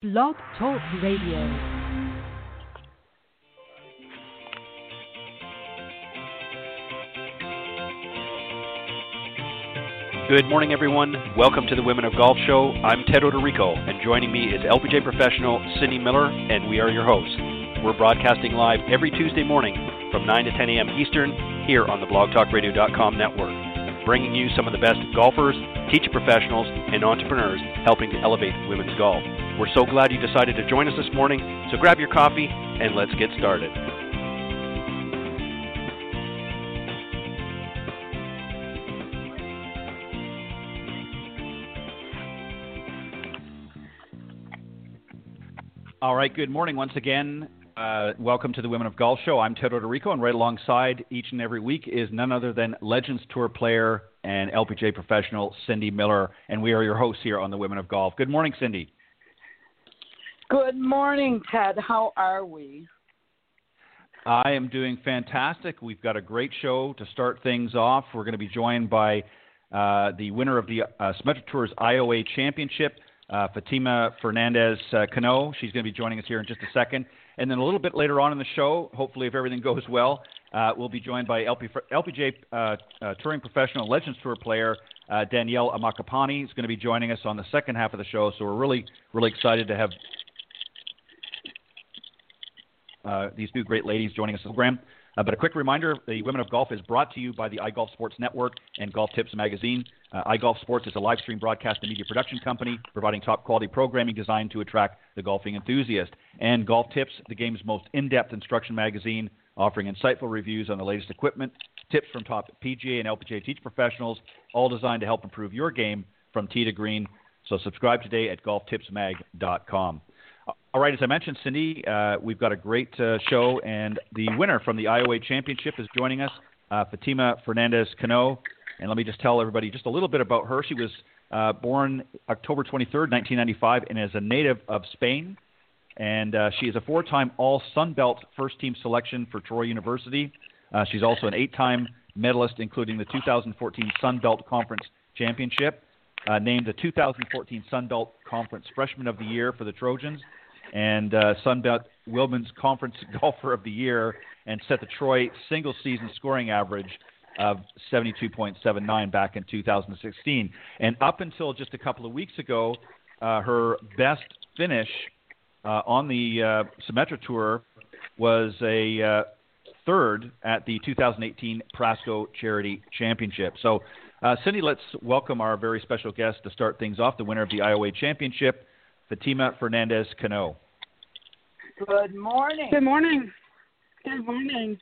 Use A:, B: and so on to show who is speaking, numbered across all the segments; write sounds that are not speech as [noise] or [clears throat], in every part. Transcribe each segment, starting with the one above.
A: Blog Talk Radio.
B: Good morning, everyone. Welcome to the Women of Golf Show. I'm Ted Oderico, and joining me is LPGA professional Cindy Miller, and we are your hosts. We're broadcasting live every Tuesday morning from 9 to 10 a.m. Eastern here on the blogtalkradio.com network, bringing you some of the best golfers, teacher professionals, and entrepreneurs helping to elevate women's golf. We're so glad you decided to join us this morning, so grab your coffee and let's get started. All right, good morning once again. Uh, welcome to the Women of Golf Show. I'm Ted Oderico, and right alongside each and every week is none other than Legends Tour player and LPGA professional Cindy Miller, and we are your hosts here on the Women of Golf. Good morning, Cindy.
C: Good morning, Ted. How are we?
B: I am doing fantastic. We've got a great show to start things off. We're going to be joined by uh, the winner of the uh, Symetra Tours IOA Championship, uh, Fatima Fernandez Cano. She's going to be joining us here in just a second. And then a little bit later on in the show, hopefully, if everything goes well, uh, we'll be joined by LP, LPGA uh, uh, touring professional Legends Tour player uh, Danielle Ammaccapane. is going to be joining us on the second half of the show. So we're really, really excited to have uh, these two great ladies joining us on the program. Uh, but a quick reminder the Women of Golf is brought to you by the iGolf Sports Network and Golf Tips Magazine. Uh, iGolf Sports is a live stream broadcast and media production company providing top quality programming designed to attract the golfing enthusiast. And Golf Tips, the game's most in depth instruction magazine, offering insightful reviews on the latest equipment, tips from top PGA and LPGA teach professionals, all designed to help improve your game from tee to green. So subscribe today at golftipsmag.com. All right, as I mentioned, Cindy, uh, we've got a great uh, show, and the winner from the IOA Championship is joining us, uh, Fatima Fernandez Cano. And let me just tell everybody just a little bit about her. She was uh, born October 23rd, 1995, and is a native of Spain. And uh, she is a four time All Sun Belt first team selection for Troy University. Uh, she's also an eight time medalist, including the 2014 Sun Belt Conference Championship, named the 2014 Sun Belt Conference Freshman of the Year for the Trojans and uh, Sunbelt Women's Conference [laughs] Golfer of the Year and set the Troy single season scoring average of 72.79 back in 2016. And up until just a couple of weeks ago, uh, her best finish uh, on the uh, Symetra Tour was a uh, third at the 2018 Prasco Charity Championship. So, uh, Cindy, let's welcome our very special guest to start things off, the winner of the IOA Championship, Fatima Fernandez Cano.
C: Good morning.
D: Good morning. Good morning.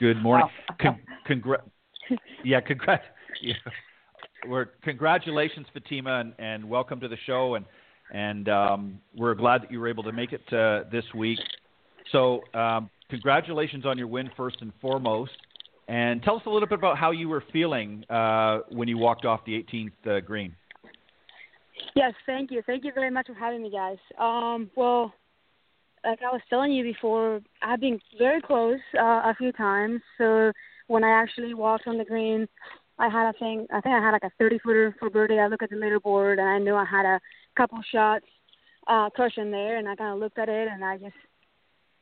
B: Good morning. Con- congra- yeah, congrats. Yeah. We're, congratulations, Fatima, and, and, welcome to the show. And and um, we're glad that you were able to make it uh, this week. So, um, congratulations on your win, first and foremost. And tell us a little bit about how you were feeling uh, when you walked off the 18th uh, green.
D: Yes, thank you. Thank you very much for having me, guys. Um, well, like I was telling you before, I've been very close uh, a few times. So when I actually walked on the green, I had a thing. I think I had like a 30 footer for birdie. I looked at the leaderboard and I knew I had a couple shots uh, cushion there, and I kind of looked at it and I just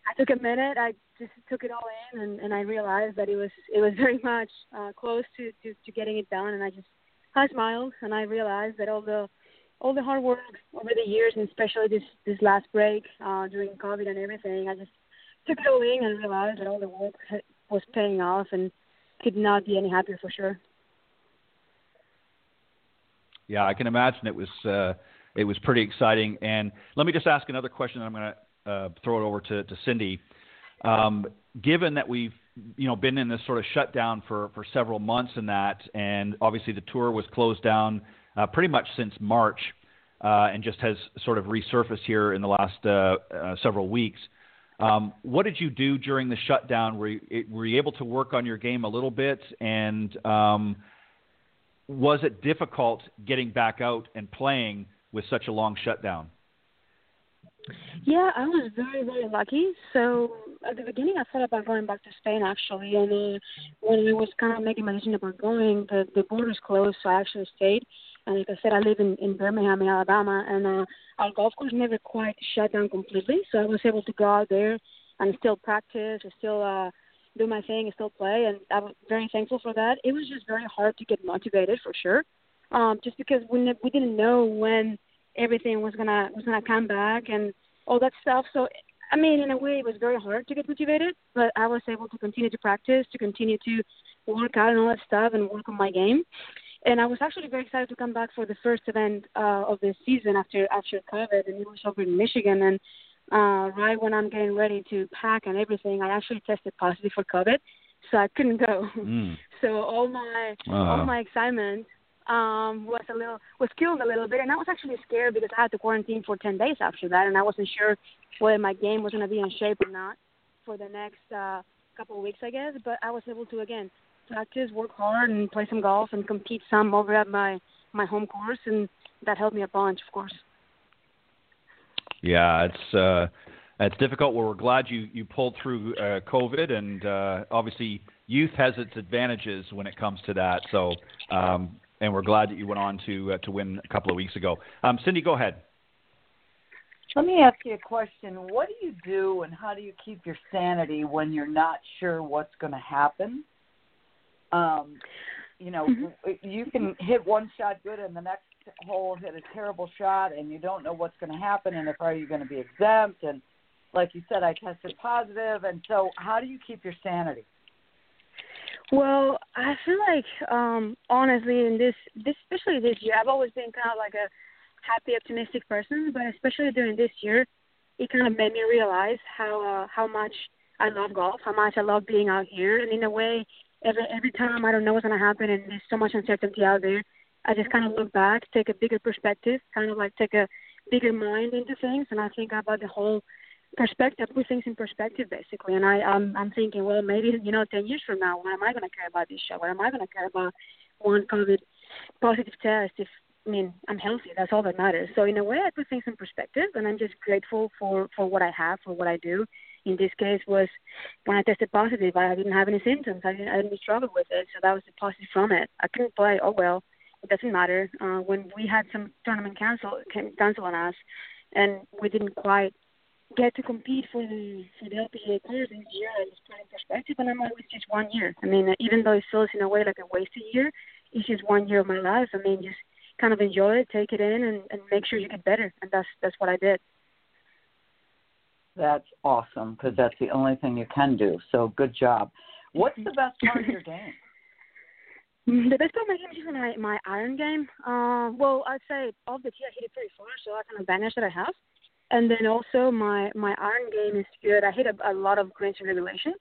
D: I took a minute. I just took it all in, and, and I realized that it was it was [laughs] very much uh, close to, to to getting it done. And I just I smiled, and I realized that all the all the hard work over the years, and especially this this last break uh, during COVID and everything, I just took it all in and realized that all the work was paying off, and could not be any happier for sure.
B: Yeah, I can imagine it was uh, it was pretty exciting. And let me just ask another question. That I'm going to uh, throw it over to, to Cindy. Um, given that we've you know been in this sort of shutdown for for several months and that, and obviously the tour was closed down uh, pretty much since March, uh, and just has sort of resurfaced here in the last uh, uh, several weeks. Um, what did you do during the shutdown? Were you, were you able to work on your game a little bit? And um, was it difficult getting back out and playing with such a long shutdown?
D: Yeah, I was very, very lucky. So at the beginning, I thought about going back to Spain actually, and uh, when I was kind of making my decision about going, the the borders closed, so I actually stayed And like I said, I live in in Birmingham, in Alabama, and uh, our golf course never quite shut down completely. So I was able to go out there and still practice, or still uh, do my thing, and still play. And I was very thankful for that. It was just very hard to get motivated for sure, um, just because we ne- we didn't know when everything was gonna was gonna come back and all that stuff. So I mean, in a way, it was very hard to get motivated, but I was able to continue to practice, to continue to work out and all that stuff, and work on my game. And I was actually very excited to come back for the first event uh, of the season after after COVID, and it was over in Michigan. And uh, right when I'm getting ready to pack and everything, I actually tested positive for COVID, so I couldn't go.
B: Mm. [laughs]
D: so all my all my excitement um was a little was killed a little bit and I was actually scared because I had to quarantine for ten days after that and I wasn't sure whether my game was gonna be in shape or not for the next uh couple of weeks I guess. But I was able to again practice, work hard and play some golf and compete some over at my my home course and that helped me a bunch of course.
B: Yeah, it's uh, it's difficult. Well, we're glad you you pulled through uh, COVID, and uh, obviously youth has its advantages when it comes to that. So, um, and we're glad that you went on to uh, to win a couple of weeks ago. Um, Cindy, go ahead.
C: Let me ask you a question. What do you do and how do you keep your sanity when you're not sure what's going to happen? Um, you know,
D: Mhm.
C: you can hit one shot good and the next hole hit a terrible shot and you don't know what's going to happen and if are you going to be exempt and like you said I tested positive and so how do you keep your sanity?
D: Well, I feel like um honestly in this this especially this year I've always been kind of like a happy optimistic person, but especially during this year it kind of made me realize how uh, how much I love golf, how much I love being out here. And in a way every every time I don't know what's gonna happen and there's so much uncertainty out there, I just kind of look back, take a bigger perspective, kind of like take a bigger mind into things. And I think about the whole perspective, put things in perspective basically. And I, I'm, I'm thinking, well, maybe you know, ten years from now, what am I going to care about this show? What am I going to care about one COVID positive test? If I mean, I'm healthy. That's all that matters. So in a way, I put things in perspective, and I'm just grateful for for what I have, for what I do. In this case, was when I tested positive, I didn't have any symptoms. I didn't, I didn't struggle with it, so that was the positive from it. I couldn't play. Oh well, it doesn't matter. Uh, when we had some tournament cancel cancel on us, and we didn't quite get to compete for the for the LPGA Tour this year. I just put in perspective, and I'm like, it's just one year. I mean, even though it feels in a way like a wasted year, it's just one year of my life. I mean, just kind of enjoy it, take it in, and, and make sure you get better. And that's that's what I did.
C: That's awesome because that's the only thing you can do. So good job. What's the best part of your [laughs] game?
D: Mm, The best part of my game is usually my my iron game. Uh, well, I'd say off the tee I hit it pretty far, so that's an advantage that I have. And then also my my iron game is good. I hit a, a lot of greens in regulation,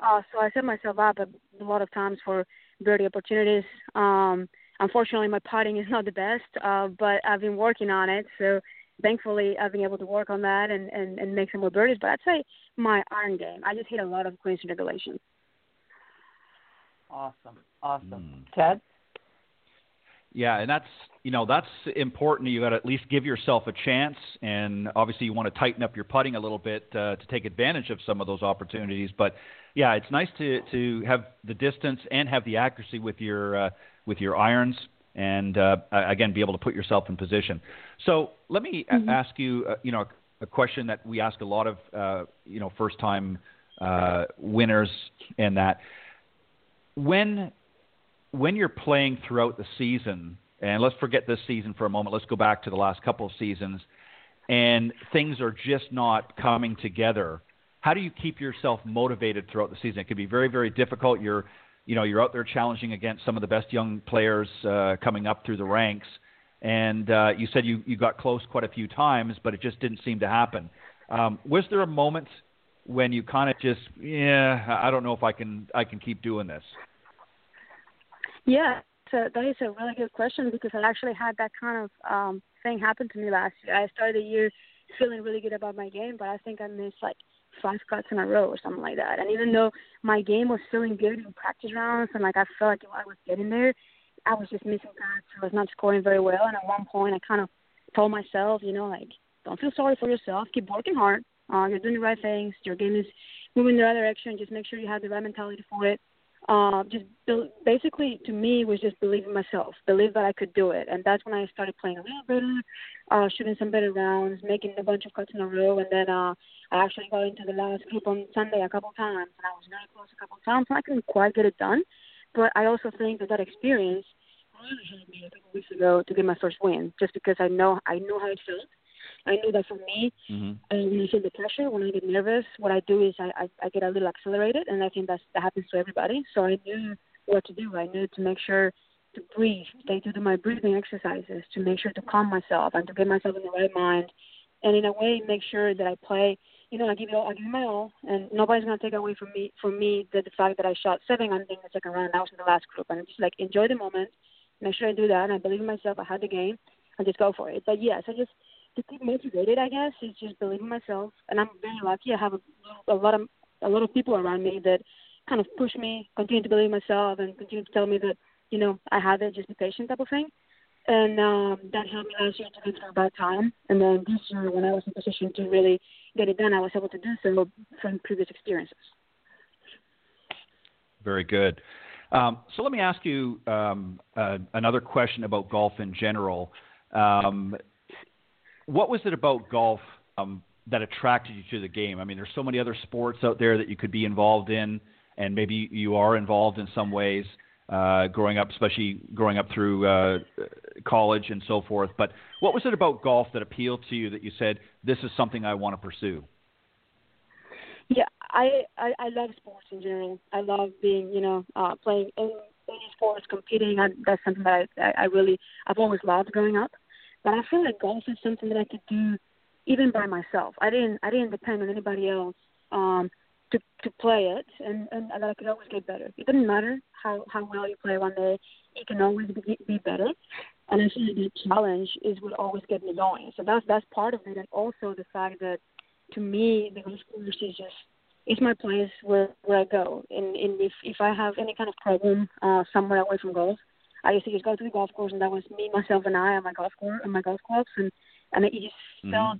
D: uh, so I set myself up a, a lot of times for birdie opportunities. Um, unfortunately, my putting is not the best, uh, but I've been working on it. So thankfully, I've been able to work on that and and, and make some more birdies. But I'd say my iron game. I just hit a lot of greens in regulation.
C: Awesome. Awesome.
B: Mm.
C: Ted?
B: Yeah, and that's you know that's important. You got to at least give yourself a chance, and obviously you want to tighten up your putting a little bit uh, to take advantage of some of those opportunities. But yeah, it's nice to to have the distance and have the accuracy with your uh, with your irons, and uh, again be able to put yourself in position. So let me
D: Mhm.
B: ask you, uh, you know, a question that we ask a lot of uh, you know first time uh, winners, and that when when you're playing throughout the season, and let's forget this season for a moment, let's go back to the last couple of seasons, and things are just not coming together. How do you keep yourself motivated throughout the season? It can be very, very difficult. You're, you know, you're out there challenging against some of the best young players uh, coming up through the ranks, and uh, you said you you got close quite a few times, but it just didn't seem to happen. Um, was there a moment when you kind of just, yeah, I don't know if I can I can keep doing this?
D: Yeah, so that is a really good question because I actually had that kind of um thing happen to me last year. I started the year feeling really good about my game, but I think I missed like five cuts in a row or something like that. And even though my game was feeling good in practice rounds and like I felt like I was getting there, I was just missing cuts. I was not scoring very well. And at one point, I kind of told myself, you know, like don't feel sorry for yourself. Keep working hard. Uh, you're doing the right things. Your game is moving in the right direction. Just make sure you have the right mentality for it. Uh, just be- basically to me was just believing myself, believe that I could do it, and that's when I started playing a little better, uh, shooting some better rounds, making a bunch of cuts in a row, and then uh, I actually got into the last group on Sunday a couple times, and I was very close a couple times, and I couldn't quite get it done, but I also think that that experience really helped me a couple weeks ago to get my first win, just because I know I knew how it felt. I knew that for me,
B: Mm-hmm.
D: uh, when I feel the pressure, when I get nervous, what I do is I, I, I get a little accelerated, and I think that's, that happens to everybody. So I knew what to do. I knew to make sure to breathe, to do my breathing exercises, to make sure to calm myself and to get myself in the right mind, and in a way make sure that I play. You know, I give it all, I give it my all, and nobody's gonna take away from me from me the, the fact that I shot seven on in the second round. I was in the last group, and I'm just like enjoy the moment, make sure I do that, and I believe in myself. I had the game, and just go for it. But yes, I just to keep motivated, I guess, is just believing in myself. And I'm very lucky. I have a, a lot of a lot of people around me that kind of push me, continue to believe myself, and continue to tell me that you know I have it. Just be patient, type of thing. And um, that helped me last year to get through a bad time. And then this year, when I was in position to really get it done, I was able to do so from previous experiences.
B: Very good. Um, so let me ask you um, uh, another question about golf in general. Um, what was it about golf um, that attracted you to the game? I mean, there's so many other sports out there that you could be involved in, and maybe you are involved in some ways. Uh, growing up, especially growing up through uh, college and so forth. But what was it about golf that appealed to you that you said this is something I want to pursue?
D: Yeah, I, I I love sports in general. I love being, you know, uh, playing any, any sports, competing. I, that's something that I, I really I've always loved growing up. But I feel like golf is something that I could do even by myself. I didn't I didn't depend on anybody else um, to to play it, and and that I could always get better. It doesn't matter how how well you play one day, you can always be, be better. And I feel like the challenge is what always get me going. So that's that's part of it, and also the fact that to me the golf course is just it's my place where where I go. And, and if if I have any kind of problem uh, somewhere away from golf, I used to just go to the golf course, and that was me, myself, and I on my golf course and my golf clubs, and and it just
B: Mhm.
D: felt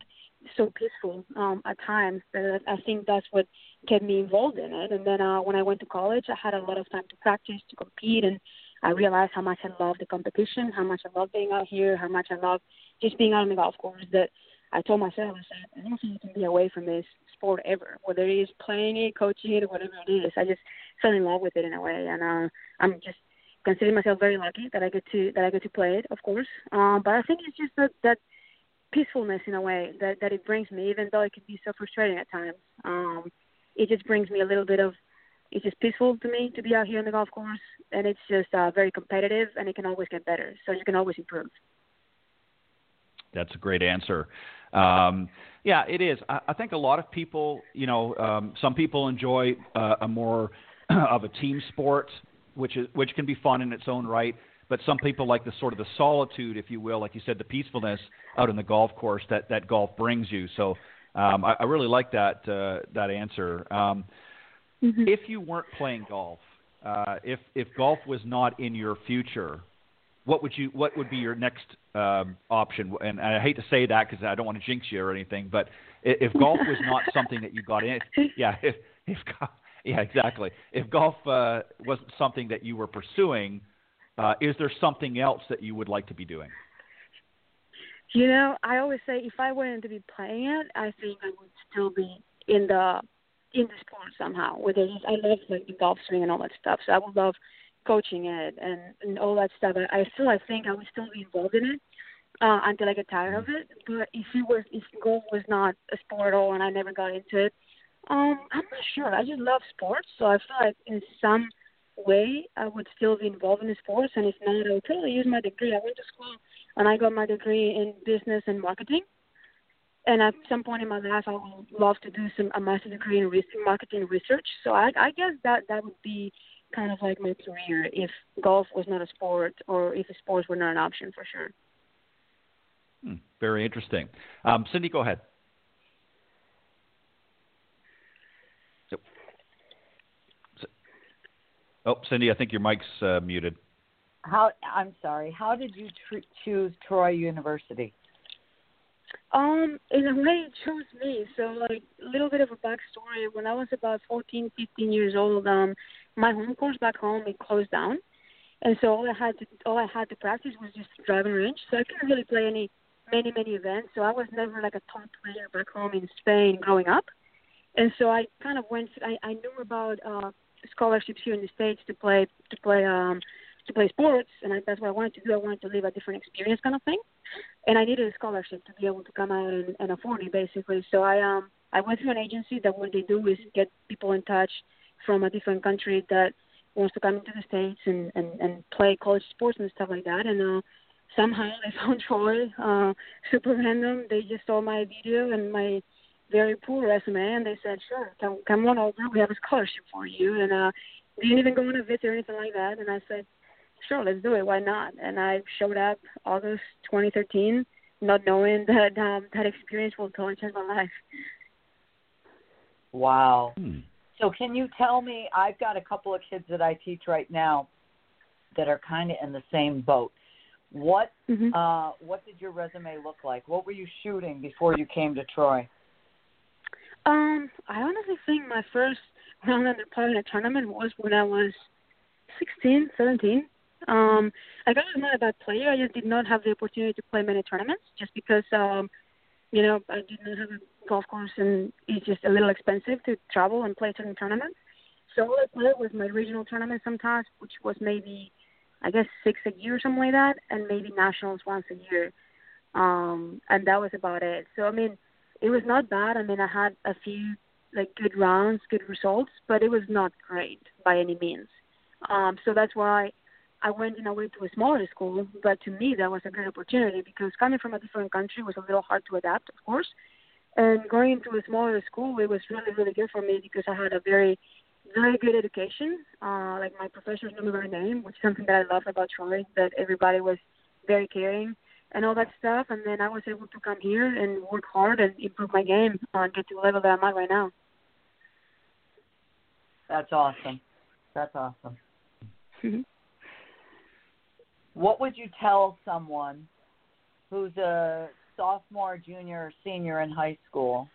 D: so peaceful um, at times that I think that's what kept me involved in it. And then uh, when I went to college, I had a lot of time to practice, to compete, and I realized how much I love the competition, how much I love being out here, how much I love just being out on the golf course. That I told myself, I said, I don't think I can be away from this sport ever, whether it is playing it, coaching it, or whatever it is. I just fell in love with it in a way, and uh, I'm just considering myself very lucky that I get to that I get to play it, of course. Um, but I think it's just that that peacefulness in a way that that it brings me, even though it can be so frustrating at times. Um, it just brings me a little bit of. It's just peaceful to me to be out here on the golf course, and it's just uh, very competitive, and it can always get better. So you can always improve.
B: That's a great answer. Um, yeah, it is. I, I think a lot of people, you know, um, some people enjoy uh, a more [clears throat] of a team sport, which is which can be fun in its own right. But some people like the sort of the solitude, if you will, like you said, the peacefulness out in the golf course that that golf brings you. So um, I, I really like that uh, that answer. Um,
D: Mm-hmm.
B: if you weren't playing golf, uh, if if golf was not in your future, what would you what would be your next um, option? And I hate to say that because I don't want to jinx you or anything, but i- if golf was not something that you got in, yeah, if if [laughs] yeah, exactly. If golf uh, wasn't something that you were pursuing, uh, is there something else that you would like to be doing?
D: You know, I always say if I wanted to be playing it, I think I would still be in the in the sport somehow. Whether it's, I love like the golf swing and all that stuff, so I would love coaching it and and all that stuff. I, I still I think I would still be involved in it uh, until I get tired of it. But if it was if golf was not a sport at all and I never got into it, um, I'm not sure. I just love sports, so I feel like in some way I would still be involved in sports. And if not, I would probably use my degree. I went to school and I got my degree in business and marketing. And at some point in my life, I would love to do some a master's degree in re- marketing research. So I, I guess that that would be kind of like my career if golf was not a sport or if sports were not an option for sure.
B: Hmm, very interesting. Um, Cindy, go ahead. So, so- oh, Cindy, I think your mic's uh, muted.
C: How I'm sorry. How did you tr- choose Troy University?
D: Um, in a way, it chose me. So, like, a little bit of a backstory. When I was about 14, 15 years old, um, my home course back home it closed down, and so all I had to all I had to practice was just driving range. So I couldn't really play any many many events. So I was never like a top player back home in Spain growing up, and so I kind of went. I, I knew about uh, scholarships here in the states to play to play um to play sports, and I, that's what I wanted to do. I wanted to live a different experience, kind of thing, and I needed a scholarship to be able to come out and, and afford it, basically. So I um I went through an agency that what they do is get people in touch from a different country that wants to come into the states and and and play college sports and stuff like that, and uh, somehow they [laughs] found Troy, uh, super random. They just saw my video and my very poor resume, and they said, "Sure, come come on over. We have a scholarship for you." And uh, didn't even go on a visit or anything like that. And I said, sure, let's do it. Why not? And I showed up August 2013, not knowing that um, that experience will totally change my life.
C: Wow.
B: Hmm.
C: So can you tell me? I've got a couple of kids that I teach right now that are kind of in the same boat. What
D: Mm-hmm.
C: uh, what did your resume look like? What were you shooting before you came to Troy?
D: Um, I honestly think my first round under par in a tournament was when I was 16, 17. Um, I was not a bad player. I just did not have the opportunity to play many tournaments just because, um, you know, I did not have a golf course and it's just a little expensive to travel and play certain tournaments. So all I played was my regional tournament sometimes, which was maybe, I guess, six a year or something like that, and maybe nationals once a year. Um, and that was about it. So, I mean, it was not bad. I mean, I had a few like good rounds, good results, but it was not great by any means. Um, so that's why I went in a way to a smaller school. But to me, that was a great opportunity because coming from a different country was a little hard to adapt, of course. And going into a smaller school, it was really, really good for me because I had a very, very good education. Uh, like my professors knew my name, which is something that I love about Troy, that everybody was very caring and all that stuff. And then I was able to come here and work hard and improve my game and get to the level that I'm at right now.
C: That's awesome. That's awesome.
D: Mhm.
C: What would you tell someone who's a sophomore, junior, or senior in high school?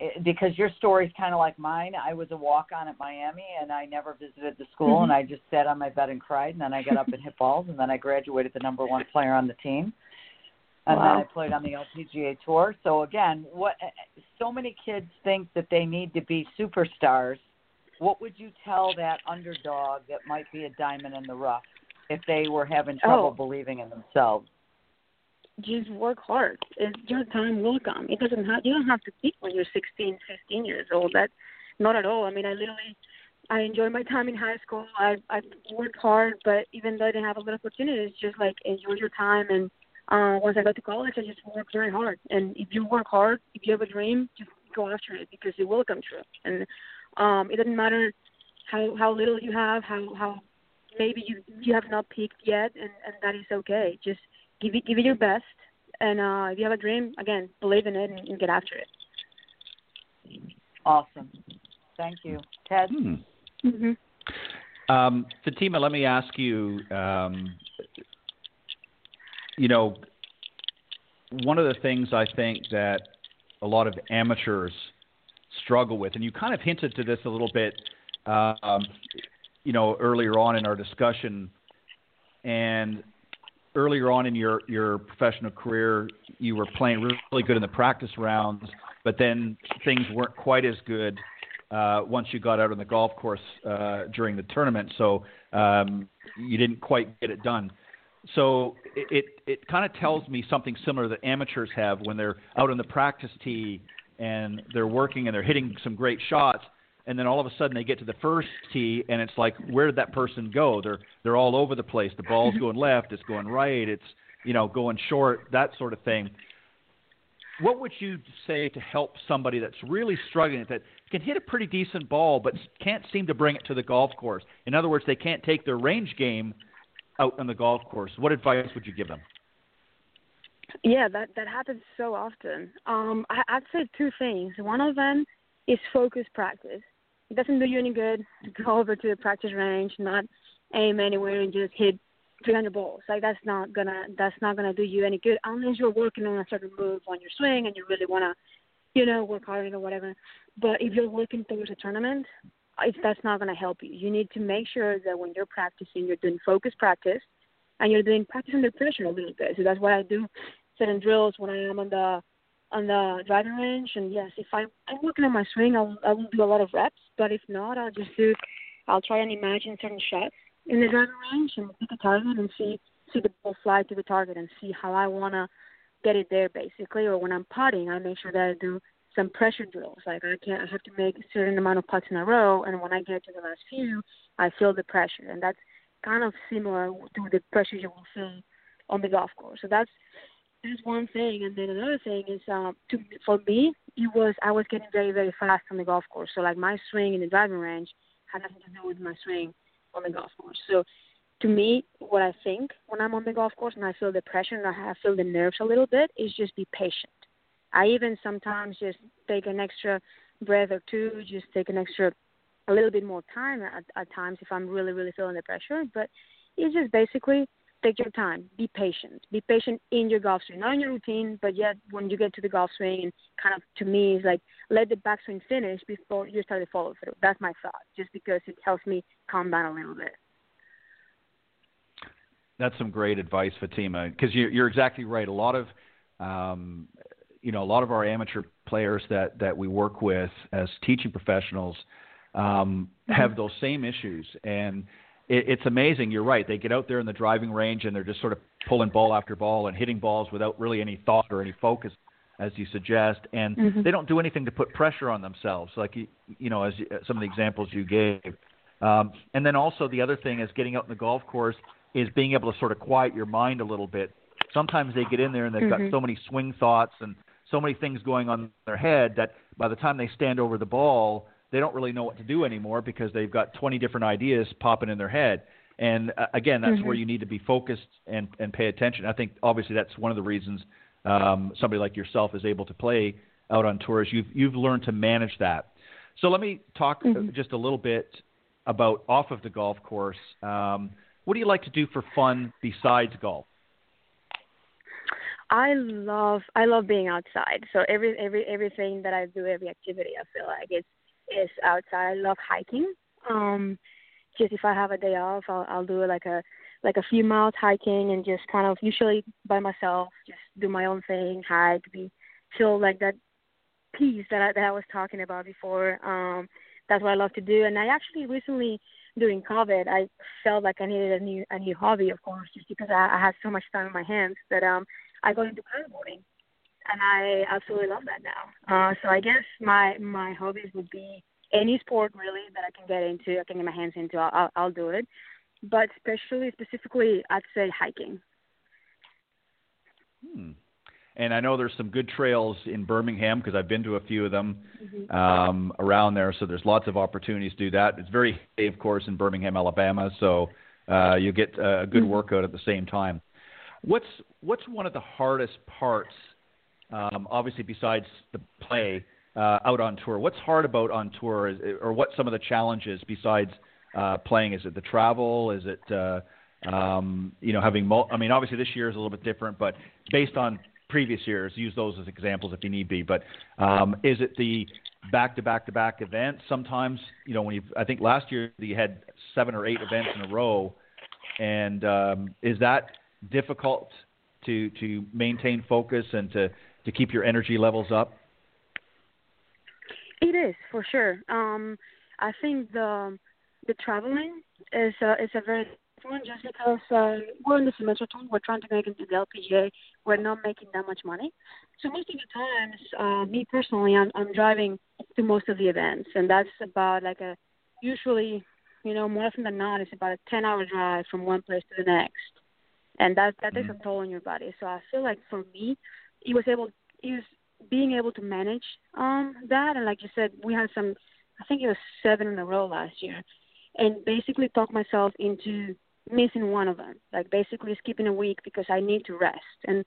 C: It- Because your story's kind of like mine. I was a walk-on at Miami, and I never visited the school,
D: Mhm.
C: and I just sat on my bed and cried. And then I got up and hit balls, and then I graduated the number one player on the team. And
D: Wow.
C: then I played on the LPGA tour. So again, what so many kids think that they need to be superstars what would you tell that underdog that might be a diamond in the rough if they were having trouble
D: Oh.
C: believing in themselves?
D: Just work hard. It, your time will come. It doesn't have you don't have to peak when you're 16, 15 years old. That not at all. I mean, I literally I enjoyed my time in high school. I I worked hard, but even though I didn't have a lot of opportunities, just like enjoy your time. And uh, once I got to college, I just worked very hard. And if you work hard, if you have a dream, just go after it because it will come true. And um, it doesn't matter how how little you have, how how maybe you you have not peaked yet, and and that is okay. Just give it give it your best, and uh, if you have a dream, again, believe in it and, and get after it.
C: Awesome. Thank you. Ted?
B: Hmm.
D: hmm
B: Um, Fatima, let me ask you. Um, you know, one of the things I think that a lot of amateurs struggle with, and you kind of hinted to this a little bit, um, you know, earlier on in our discussion, and earlier on in your your professional career, you were playing really good in the practice rounds, but then things weren't quite as good uh, once you got out on the golf course uh, during the tournament. So um, you didn't quite get it done. So it it, it kind of tells me something similar that amateurs have when they're out on the practice tee and they're working and they're hitting some great shots. And then all of a sudden they get to the first tee and it's like, where did that person go? They're they're all over the place. The ball's going [laughs] left, it's going right, it's you know going short, that sort of thing what would you say to help somebody that's really struggling that can hit a pretty decent ball but can't seem to bring it to the golf course? In other words, they can't take their range game out on the golf course. What advice would you give them?
D: Yeah, that that happens so often. Um, I, I'd say two things. One of them is focus practice. It doesn't do you any good to go [laughs] over to the practice range, not aim anywhere, and just hit 300 balls. Like that's not gonna that's not gonna do you any good unless you're working on a certain move on your swing and you really wanna, you know, work hard or whatever. But if you're working towards a tournament, if that's not to help you. You need to make sure that when you're practicing, you're doing focus practice, and you're doing practice under pressure a little bit. So that's what I do certain drills when I am on the on the driving range. And yes, if I I'm working on my swing, I will do a lot of reps. But if not, I'll just do I'll try and imagine certain shots in the driving range and pick a target and see see the ball fly to the target and see how I wanna get it there basically. Or when I'm putting, I make sure that I do some pressure drills. Like I can't, I have to make a certain amount of putts in a row, and when I get to the last few, I feel the pressure, and that's kind of similar to the pressure you will feel on the golf course. So that's that's one thing, and then another thing is um, to for me, it was I was getting very very fast on the golf course. So like my swing in the driving range had nothing to do with my swing on the golf course. So to me, what I think when I'm on the golf course and I feel the pressure and I feel the nerves a little bit is just be patient I even sometimes just take an extra breath or two, just take an extra, a little bit more time at, at times if I'm really, really feeling the pressure. But it's just basically take your time, be patient, be patient in your golf swing, not in your routine, but yet when you get to the golf swing and kind of to me is like let the backswing finish before you start to follow through. That's my thought, just because it helps me calm down a little bit.
B: That's some great advice, Fatima, because you're, you're exactly right. A lot of um, you know, a lot of our amateur players that that we work with as teaching professionals um, mm-hmm. have those same issues, and it, it's amazing. You're right; they get out there in the driving range and they're just sort of pulling ball after ball and hitting balls without really any thought or any focus, as you suggest, and mm-hmm. they don't do anything to put pressure on themselves, like you, you know, as you, some of the examples you gave. Um, and then also the other thing is getting out in the golf course is being able to sort of quiet your mind a little bit sometimes they get in there and they've mm-hmm. got so many swing thoughts and so many things going on in their head that by the time they stand over the ball, they don't really know what to do anymore because they've got 20 different ideas popping in their head. And uh, again, that's mm-hmm. where you need to be focused and, and pay attention. I think obviously that's one of the reasons um, somebody like yourself is able to play out on tours. You've you've learned to manage that. So let me talk uh, mm-hmm. just a little bit about off of the golf course. Um, what do you like to do for fun besides golf?
D: I love I love being outside. So every every everything that I do, every activity I feel like it's is outside. I love hiking. Um just if I have a day off I'll I'll do like a like a few miles hiking and just kind of usually by myself, just do my own thing, hike, be feel like that peace that I that I was talking about before. Um that's what I love to do. And I actually recently during COVID I felt like I needed a new a new hobby of course just because I, I had so much time on my hands that um I got into paddleboarding, and I absolutely love that now. Uh, so I guess my my hobbies would be any sport really that I can get into, I can get my hands into. I'll, I'll, do it, but especially specifically, I'd say hiking.
B: Hmm. And I know there's some good trails in Birmingham because I've been to a few of them mm-hmm. um, around there. So there's lots of opportunities to do that. It's very, of course, in Birmingham, Alabama. So uh, you get a good mm-hmm. workout at the same time. What's what's one of the hardest parts? Um, obviously, besides the play uh, out on tour, what's hard about on tour, is, or what some of the challenges besides uh, playing? Is it the travel? Is it uh, um, you know having? Mul- I mean, obviously this year is a little bit different, but based on previous years, use those as examples if you need be. But um, is it the back to back to back events? Sometimes you know when you I think last year you had seven or eight events in a row, and um, is that difficult to to maintain focus and to to keep your energy levels up?
D: It is for sure. Um, I think the the traveling is a, is a very one just because uh, we're in the Symetra tour, we're trying to make it to the LPGA. We're not making that much money, so most of the times, uh, me personally, I'm I'm driving to most of the events, and that's about like a usually, you know, more often than not, it's about a ten hour drive from one place to the next and that that takes mm-hmm. a toll on your body. So I feel like for me, he was able, he was being able to manage um that, and like you said, we had some, I think it was seven in a row last year, and basically talk myself into missing one of them, like basically skipping a week because I need to rest. And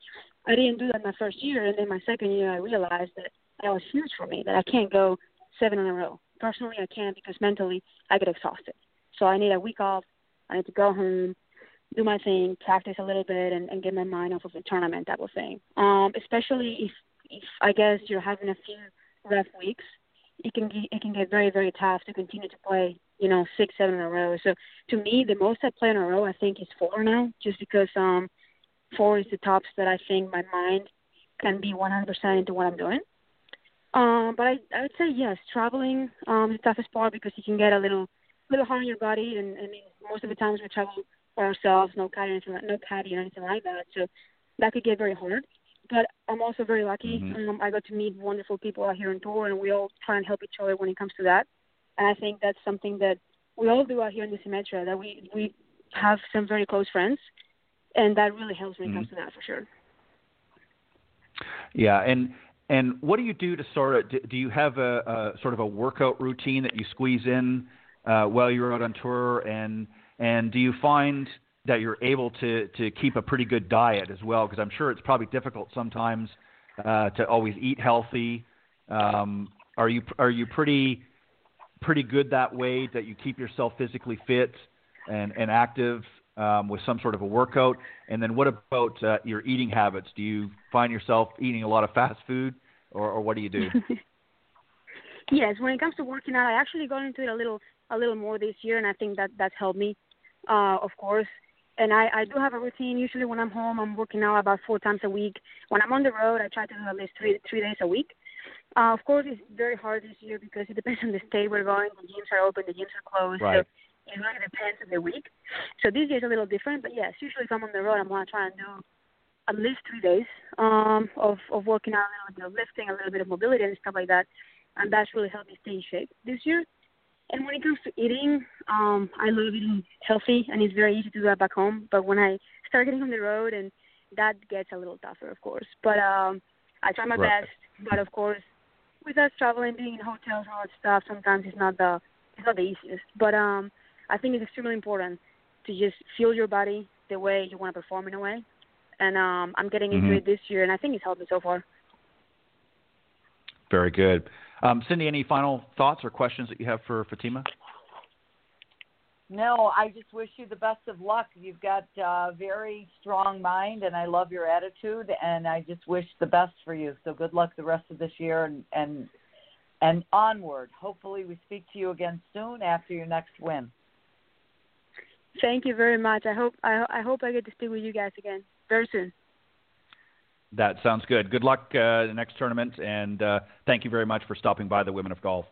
D: I didn't do that my first year, and then my second year I realized that that was huge for me, that I can't go seven in a row. Personally, I can't because mentally I get exhausted. So I need a week off. I need to go home, do my thing, practice a little bit, and, and get my mind off of the tournament type of thing. Um, especially if, if I guess you're having a few rough weeks, it can get, it can get very very tough to continue to play you know six seven in a row. So to me, the most I play in a row I think is four now, just because um four is the tops that I think my mind can be 100% into what I'm doing. Um, but I I would say yes, traveling um is the toughest part because you can get a little little hard on your body, and mean most of the times we travel ourselves, no caddy, anything like, no caddy or anything like that. So that could get very hard. But I'm also very lucky.
B: Mm-hmm.
D: Um, I got to meet wonderful people out here on tour, and we all try and help each other when it comes to that. And I think that's something that we all do out here in the Symetra. That we we have some very close friends, and that really helps when it
B: mm-hmm.
D: comes to that for sure.
B: Yeah, and and what do you do to sort of do you have a, a sort of a workout routine that you squeeze in uh, while you're out on tour, and and do you find that you're able to to keep a pretty good diet as well? Because I'm sure it's probably difficult sometimes uh, to always eat healthy. Um, are you are you pretty pretty good that way that you keep yourself physically fit and and active um, with some sort of a workout? And then what about uh, your eating habits? Do you find yourself eating a lot of fast food, or, or what do you do? [laughs] [laughs]
D: yes, when it comes to working out, I actually got into it a little a little more this year, and I think that that's helped me. Uh, of course, and I, I do have a routine. Usually, when I'm home, I'm working out about four times a week. When I'm on the road, I try to do at least three three days a week. Uh, of course, it's very hard this year because it depends on the state we're going. The gyms are open, the gyms are closed.
B: Right.
D: So it really depends on the week. So this year is a little different, but yes, usually if I'm on the road, I'm gonna try and do at least three days um, of of working out, a little bit of lifting, a little bit of mobility and stuff like that, and that's really helped me stay in shape this year. And when it comes to eating, um, I love eating healthy, and it's very easy to do that back home. But when I start getting on the road, and that gets a little tougher, of course. But um, I try my
B: right.
D: best. But of course, with us traveling, being in hotels, all that stuff, sometimes it's not the it's not the easiest. But um, I think it's extremely important to just feel your body the way you want to perform in a way. And um, I'm getting into
B: mm-hmm.
D: it this year, and I think it's helped me so far.
B: Very good. Um, Cindy, any final thoughts or questions that you have for Fatima?
C: No, I just wish you the best of luck. You've got a very strong mind, and I love your attitude. And I just wish the best for you. So good luck the rest of this year, and and and onward. Hopefully, we speak to you again soon after your next win.
D: Thank you very much. I hope I, I hope I get to speak with you guys again very soon.
B: That sounds good. Good luck uh, the next tournament, and uh, thank you very much for stopping by the Women of Golf.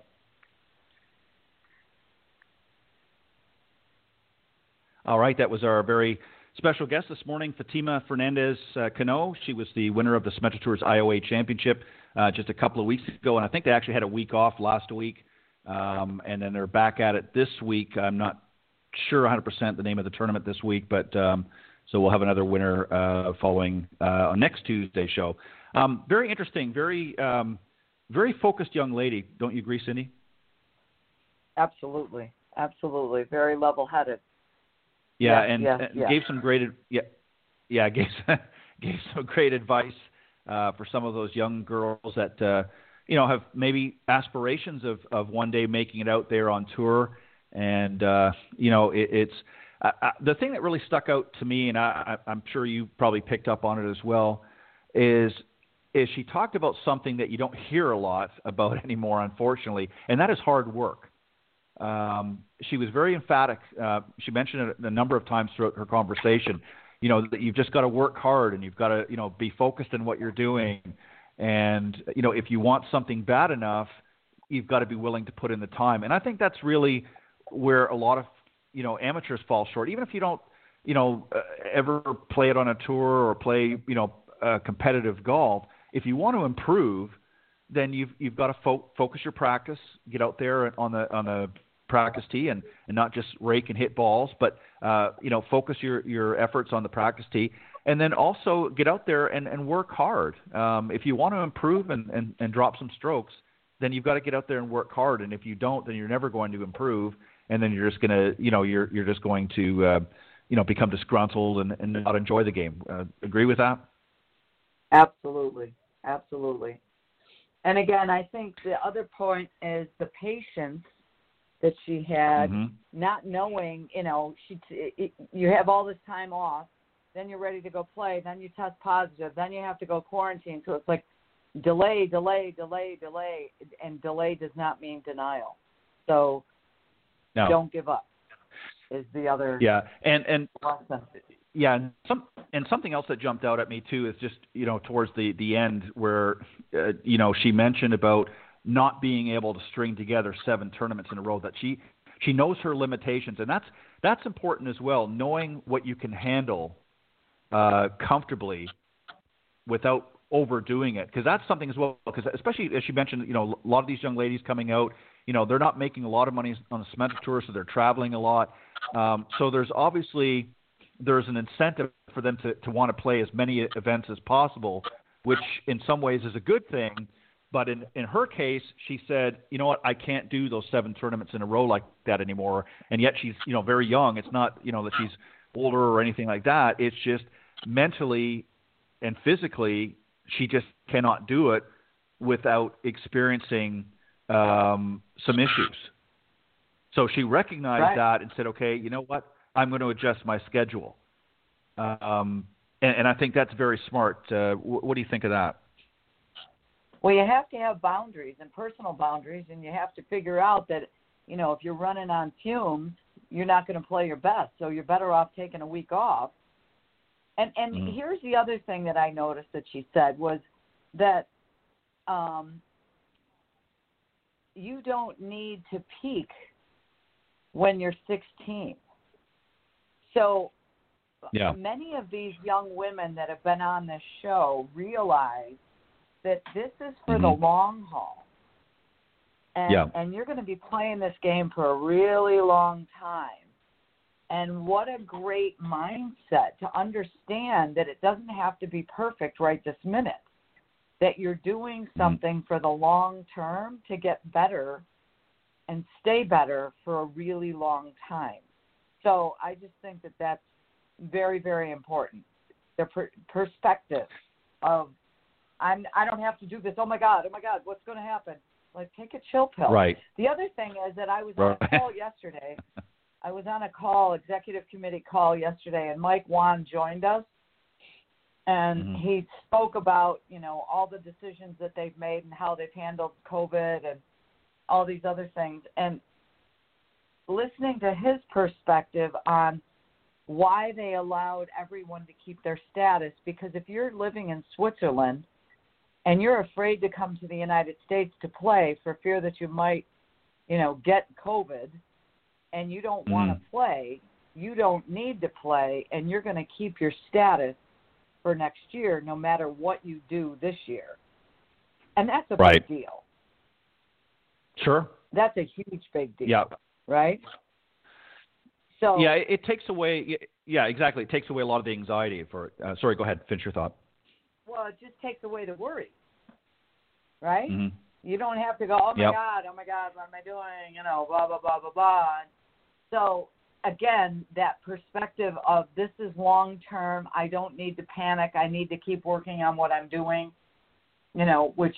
B: All right, that was our very special guest this morning, Fatima Fernandez Cano. She was the winner of the Symetra Tours IOA Championship uh, just a couple of weeks ago, and I think they actually had a week off last week, um, and then they're back at it this week. I'm not sure 100% the name of the tournament this week, but um, so we'll have another winner uh, following uh, on next Tuesday show. Um, very interesting, very um, very focused young lady. Don't you agree, Cindy?
C: Absolutely, absolutely. Very level-headed.
B: Yeah, and, and gave some great yeah yeah [laughs] gave gave some great advice uh, for some of those young girls that uh, you know have maybe aspirations of of one day making it out there on tour, and uh, you know it, it's uh, the thing that really stuck out to me, and I, I, I'm sure you probably picked up on it as well, is is she talked about something that you don't hear a lot [laughs] about anymore, unfortunately, and that is hard work. Um, she was very emphatic. Uh, she mentioned it a number of times throughout her conversation. You know that you've just got to work hard and you've got to you know be focused on what you're doing, and you know if you want something bad enough, you've got to be willing to put in the time. And I think that's really where a lot of you know amateurs fall short. Even if you don't you know uh, ever play it on a tour or play you know uh, competitive golf, if you want to improve, then you've you've got to fo- focus your practice, get out there on the on the practice tee and, and not just rake and hit balls, but uh, you know focus your your efforts on the practice tee, and then also get out there and, and work hard. Um, if you want to improve and, and, and drop some strokes, then you've got to get out there and work hard. And if you don't, then you're never going to improve, and then you're just gonna you know you're you're just going to uh, you know become disgruntled and, and not enjoy the game. Uh, agree with that?
C: Absolutely, absolutely. And again, I think the other point is the patience that she had,
B: Mhm.
C: not knowing, you know, she t- it, you have all this time off, then you're ready to go play, then you test positive, then you have to go quarantine. So it's like delay, delay, delay, delay, and delay does not mean denial. So
B: no.
C: don't give up is the other
B: yeah and and
C: lesson.
B: yeah and some and something else that jumped out at me too is just you know towards the the end where uh, you know she mentioned about not being able to string together seven tournaments in a row that she she knows her limitations and that's that's important as well knowing what you can handle uh comfortably without overdoing it because that's something as well because especially as she mentioned you know a lot of these young ladies coming out you know they're not making a lot of money on the Symetra tour so they're traveling a lot. Um, so there's obviously there's an incentive for them to, to want to play as many events as possible which in some ways is a good thing. But in in her case she said you know what? I can't do those seven tournaments in a row like that anymore. And yet she's you know very young. It's not you know that she's older or anything like that. It's just mentally and physically she just cannot do it without experiencing um, some issues. So she recognized
C: right.
B: that and said, "Okay, you know what? I'm going to adjust my schedule." Um, and, and, I think that's very smart. Uh, what, what do you think of that?
C: Well, you have to have boundaries and personal boundaries, and you have to figure out that you know if you're running on fumes, you're not going to play your best. So you're better off taking a week off and and mm. here's the other thing that I noticed that she said was that um, you don't need to peak when you're 16. So
B: yeah.
C: many of these young women that have been on this show realize that this is for mm-hmm. the long haul. And,
B: yeah.
C: and you're going to be playing this game for a really long time. And what a great mindset to understand that it doesn't have to be perfect right this minute, that you're doing mm-hmm. something for the long term to get better and stay better for a really long time. So I just think that that's very, very important. The per- perspective of I'm I don't have to do this. Oh my God, oh my God, what's going to happen? Like take a chill pill.
B: Right.
C: The other thing is that I was
B: right.
C: on a call yesterday [laughs] I was on a call, executive committee call yesterday, and Mike Whan joined us, and mm-hmm. he spoke about you know all the decisions that they've made and how they've handled COVID and all these other things, and listening to his perspective on why they allowed everyone to keep their status because if you're living in Switzerland and you're afraid to come to the United States to play for fear that you might, you know, get COVID, and you don't want to
B: mm.
C: play, you don't need to play, and you're going to keep your status for next year no matter what you do this year. And that's a
B: right.
C: big deal.
B: Sure.
C: That's a huge big deal.
B: Yeah.
C: Right? So
B: Yeah, it, it takes away yeah, exactly. It takes away a lot of the anxiety for uh, sorry, go ahead, finish your thought.
C: Well, it just takes away the worry. Right?
B: Mm-hmm.
C: You don't have to go, Oh my
B: yep.
C: God, oh my God, what am I doing? You know, blah blah blah blah blah so again, that perspective of this is long term. I don't need to panic. I need to keep working on what I'm doing. You know, which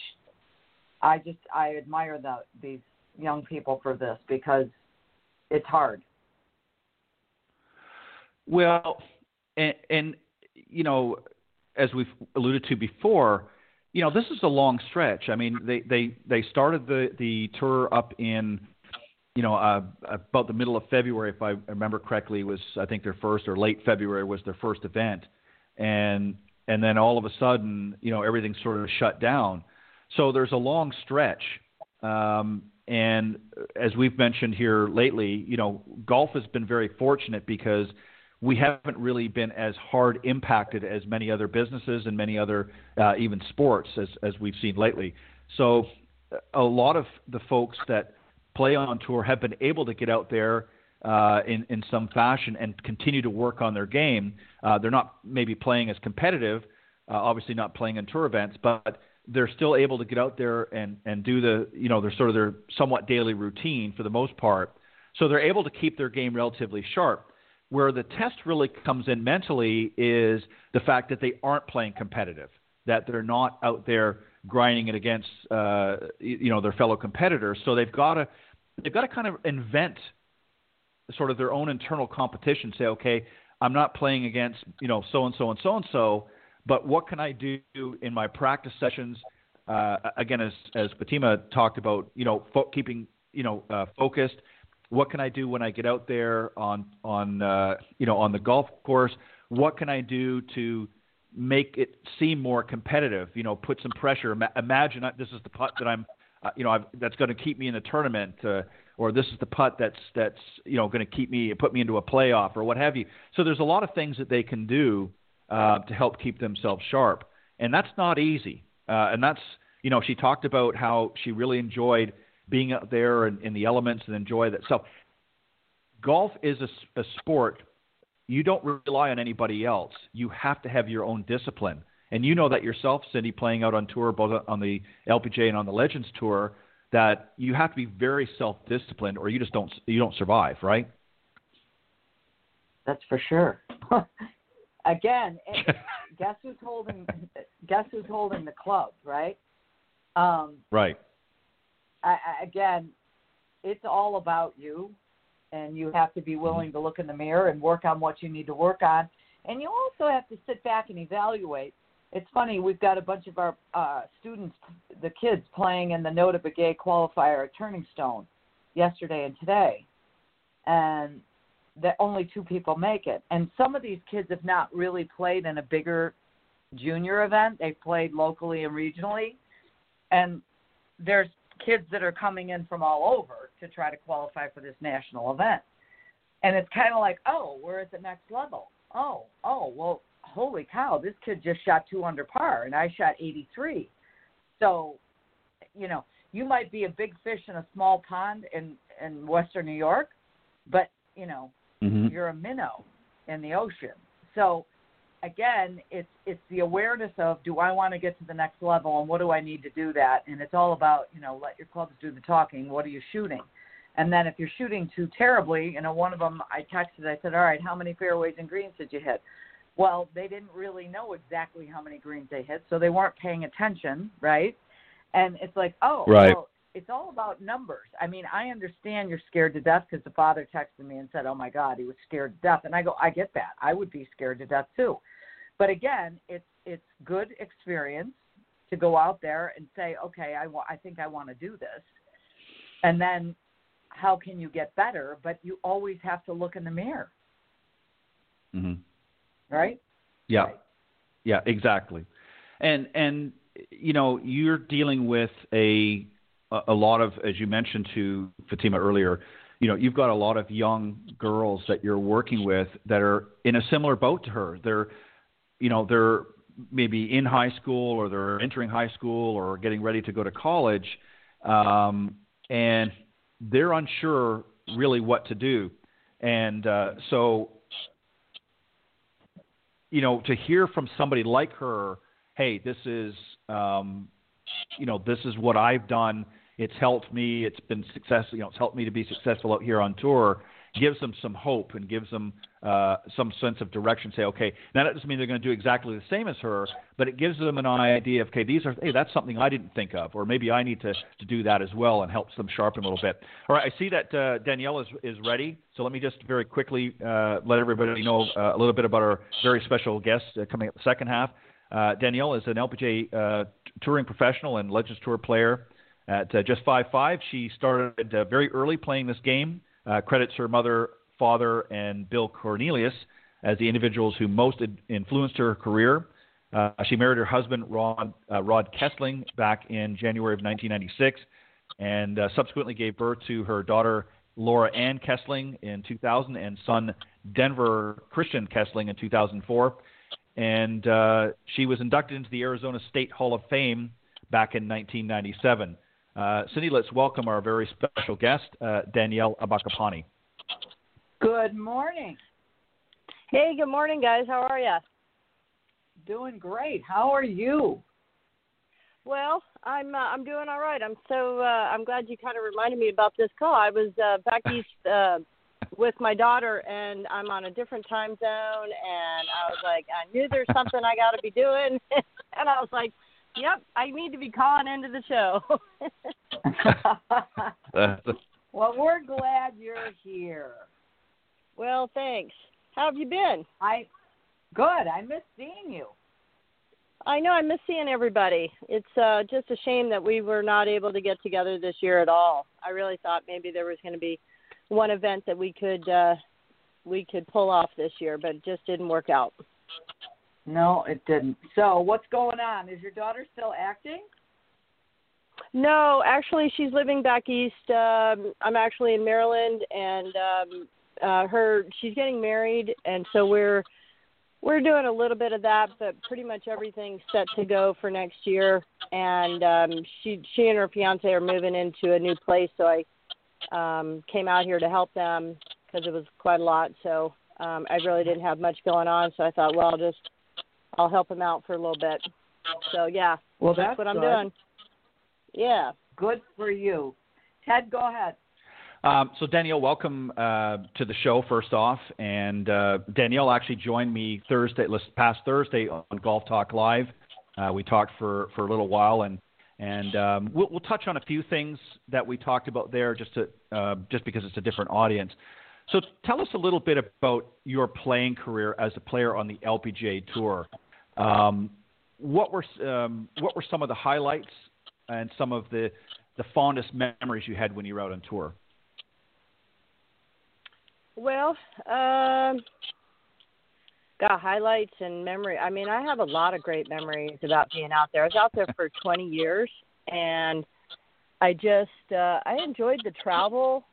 C: I just I admire the these young people for this because it's hard.
B: Well, and, and you know, as we've alluded to before, you know, this is a long stretch. I mean, they they they started the the tour up in you know, uh, about the middle of February, if I remember correctly, was I think their first or late February was their first event, and and then all of a sudden, you know, everything sort of shut down. So there's a long stretch, um, and as we've mentioned here lately, you know, golf has been very fortunate because we haven't really been as hard impacted as many other businesses and many other uh, even sports as as we've seen lately. So a lot of the folks that play on tour have been able to get out there uh, in in some fashion and continue to work on their game. Uh, they're not maybe playing as competitive, uh, obviously not playing in tour events, but they're still able to get out there and and do the you know their sort of their somewhat daily routine for the most part. So they're able to keep their game relatively sharp. Where the test really comes in mentally is the fact that they aren't playing competitive, that they're not out there grinding it against uh, you know their fellow competitors. So they've got to they've got to kind of invent sort of their own internal competition. Say, okay, I'm not playing against you know so and so and so and so, but what can I do in my practice sessions uh, again, as as Fatima talked about, you know, fo- keeping you know uh, focused. What can I do when I get out there on on uh, you know on the golf course? What can I do to make it seem more competitive? You know, put some pressure. Ima- imagine this is the putt that I'm, uh, you know, I've, that's going to keep me in the tournament, uh, or this is the putt that's that's you know going to keep me put me into a playoff or what have you. So there's a lot of things that they can do uh, to help keep themselves sharp, and that's not easy. Uh, and that's you know she talked about how she really enjoyed being out there in, in the elements and enjoy that. So golf is a, a sport. You don't rely on anybody else. You have to have your own discipline. And you know that yourself, Cindy, playing out on tour, both on the LPGA and on the Legends Tour, that you have to be very self-disciplined, or you just don't you don't survive, right?
C: That's for sure. [laughs] Again, [laughs] guess who's holding? Guess who's holding the club, right? Um,
B: right.
C: I, I, again, it's all about you, and you have to be willing to look in the mirror and work on what you need to work on. And you also have to sit back and evaluate. It's funny, we've got a bunch of our uh, students, the kids, playing in the Nota Begay qualifier at Turning Stone yesterday and today. And that only two people make it. And some of these kids have not really played in a bigger junior event. They've played locally and regionally. And there's kids that are coming in from all over to try to qualify for this national event. And it's kind of like, oh, we're at the next level. Oh, oh, well, holy cow, this kid just shot two under par, and I shot 83. So, you know, you might be a big fish in a small pond in in Western New York, but you know,
B: mm-hmm.
C: you're a minnow in the ocean. So, again, it's it's the awareness of do I want to get to the next level and what do I need to do that? And it's all about you know let your clubs do the talking. What are you shooting? And then if you're shooting too terribly, you know, one of them I texted. I said, all right, how many fairways and greens did you hit? Well, they didn't really know exactly how many greens they hit, so they weren't paying attention, right? And it's like, oh,
B: right.
C: well, it's all about numbers. I mean, I understand you're scared to death because the father texted me and said, "Oh my God, he was scared to death," and I go, I get that. I would be scared to death too. But again, it's it's good experience to go out there and say, okay, I wa- I think I want to do this, and then how can you get better? But you always have to look in the mirror,
B: mm-hmm.
C: Right?
B: Yeah,
C: right.
B: yeah, exactly. And and you know you're dealing with a a lot of, as you mentioned to Fatima earlier, you know, you've got a lot of young girls that you're working with that are in a similar boat to her. They're, you know, they're maybe in high school or they're entering high school or getting ready to go to college, um, and they're unsure really what to do. And uh, so, you know, to hear from somebody like her, hey, this is, um, you know, this is what I've done it's helped me. It's been successful. You know, it's helped me to be successful out here on tour. Gives them some hope and gives them uh, some sense of direction. Say, okay, now that doesn't mean they're going to do exactly the same as her, but it gives them an idea of, okay, these are, hey, that's something I didn't think of, or maybe I need to, to do that as well, and helps them sharpen a little bit. All right, I see that uh, Danielle is is ready. So let me just very quickly uh, let everybody know uh, a little bit about our very special guest uh, coming up the second half. Uh, Danielle is an uh, touring professional and Legends Tour player. At just five five, she started very early playing this game. Uh, credits her mother, father, and Bill Cornelius as the individuals who most influenced her career. Uh, she married her husband, Rod, uh, Rod Kesling, back in January of 1996, and uh, subsequently gave birth to her daughter, Laura Ann Kesling, in 2000, and son, Denver Christian Kesling, in 2004. And she was inducted into the Arizona State Hall of Fame back in 1997. Uh, Cindy, let's welcome our very special guest, uh, Danielle Ammaccapane.
C: Good morning.
E: Hey, good morning, guys. How are you?
C: Doing great. How are you?
E: Well, I'm uh, I'm doing all right. I'm so uh, I'm glad you kind of reminded me about this call. I was uh, back east uh, with my daughter, and I'm on a different time zone, and I was like, I knew there's something I got to be doing, [laughs] and I was like, Yep, I need to be calling into the show. [laughs]
C: well, we're glad you're here.
E: Well, thanks. How have you been?
C: I good. I miss seeing you.
E: I know I miss seeing everybody. It's uh just a shame that we were not able to get together this year at all. I really thought maybe there was going to be one event that we could uh we could pull off this year, but it just didn't work out.
C: No, it didn't. So, what's going on? Is your daughter still acting?
E: No, actually, she's living back east. Um, I'm actually in Maryland, and um, uh, her she's getting married, and so we're we're doing a little bit of that, but pretty much everything's set to go for next year. And um, she she and her fiance are moving into a new place, so I um, came out here to help them because it was quite a lot. So um, I really didn't have much going on, so I thought, well, I'll just I'll help him out for a little bit. So yeah,
C: well,
E: that's,
C: that's
E: what I'm
C: good.
E: doing. Yeah.
C: Good for you. Ted, go ahead.
B: Um, so Danielle, welcome uh, to the show. First off, and uh, Danielle actually joined me Thursday, last past Thursday on Golf Talk Live. Uh, we talked for, for a little while, and and um, we'll, we'll, touch on a few things that we talked about there, just to uh, just because it's a different audience. So tell us a little bit about your playing career as a player on the LPGA Tour. Um, what were um, what were some of the highlights and some of the the fondest memories you had when you were out on tour?
E: Well, um, got highlights and memory. I mean, I have a lot of great memories about being out there. I was out there for [laughs] 20 years, and I just uh, I enjoyed the travel,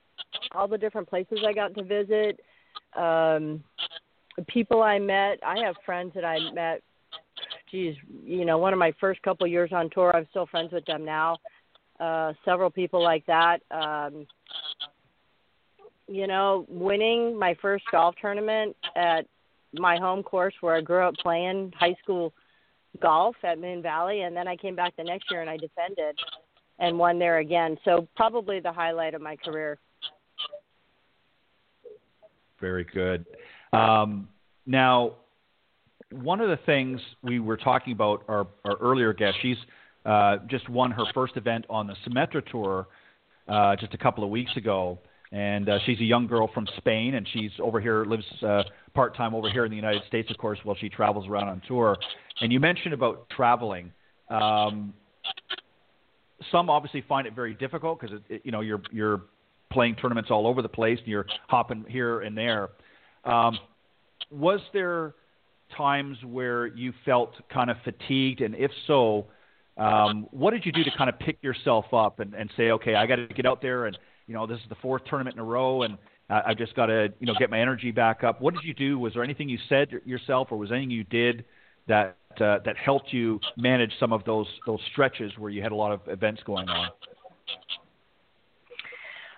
E: all the different places I got to visit, um, the people I met. I have friends that I met. Geez, you know, one of my first couple years on tour, I'm still friends with them now. Uh, several people like that. Um, you know, winning my first golf tournament at my home course where I grew up playing high school golf at Moon Valley, and then I came back the next year and I defended and won there again. So probably the highlight of my career.
B: Very good. Um, now, one of the things we were talking about our, our earlier guest, she's uh, just won her first event on the Symetra Tour uh, just a couple of weeks ago and uh, she's a young girl from Spain, and she's over here, lives uh, part time over here in the United States, of course, while she travels around on tour. And you mentioned about traveling. Um, some obviously find it very difficult because you know you're you're playing tournaments all over the place and you're hopping here and there. Um, was there times where you felt kind of fatigued, and if so, um, what did you do to kind of pick yourself up and, and say, okay, I got to get out there and you know, this is the fourth tournament in a row, and uh, I've just got to, you know, get my energy back up. What did you do? Was there anything you said yourself, or was anything you did that uh, that helped you manage some of those those stretches where you had a lot of events going on?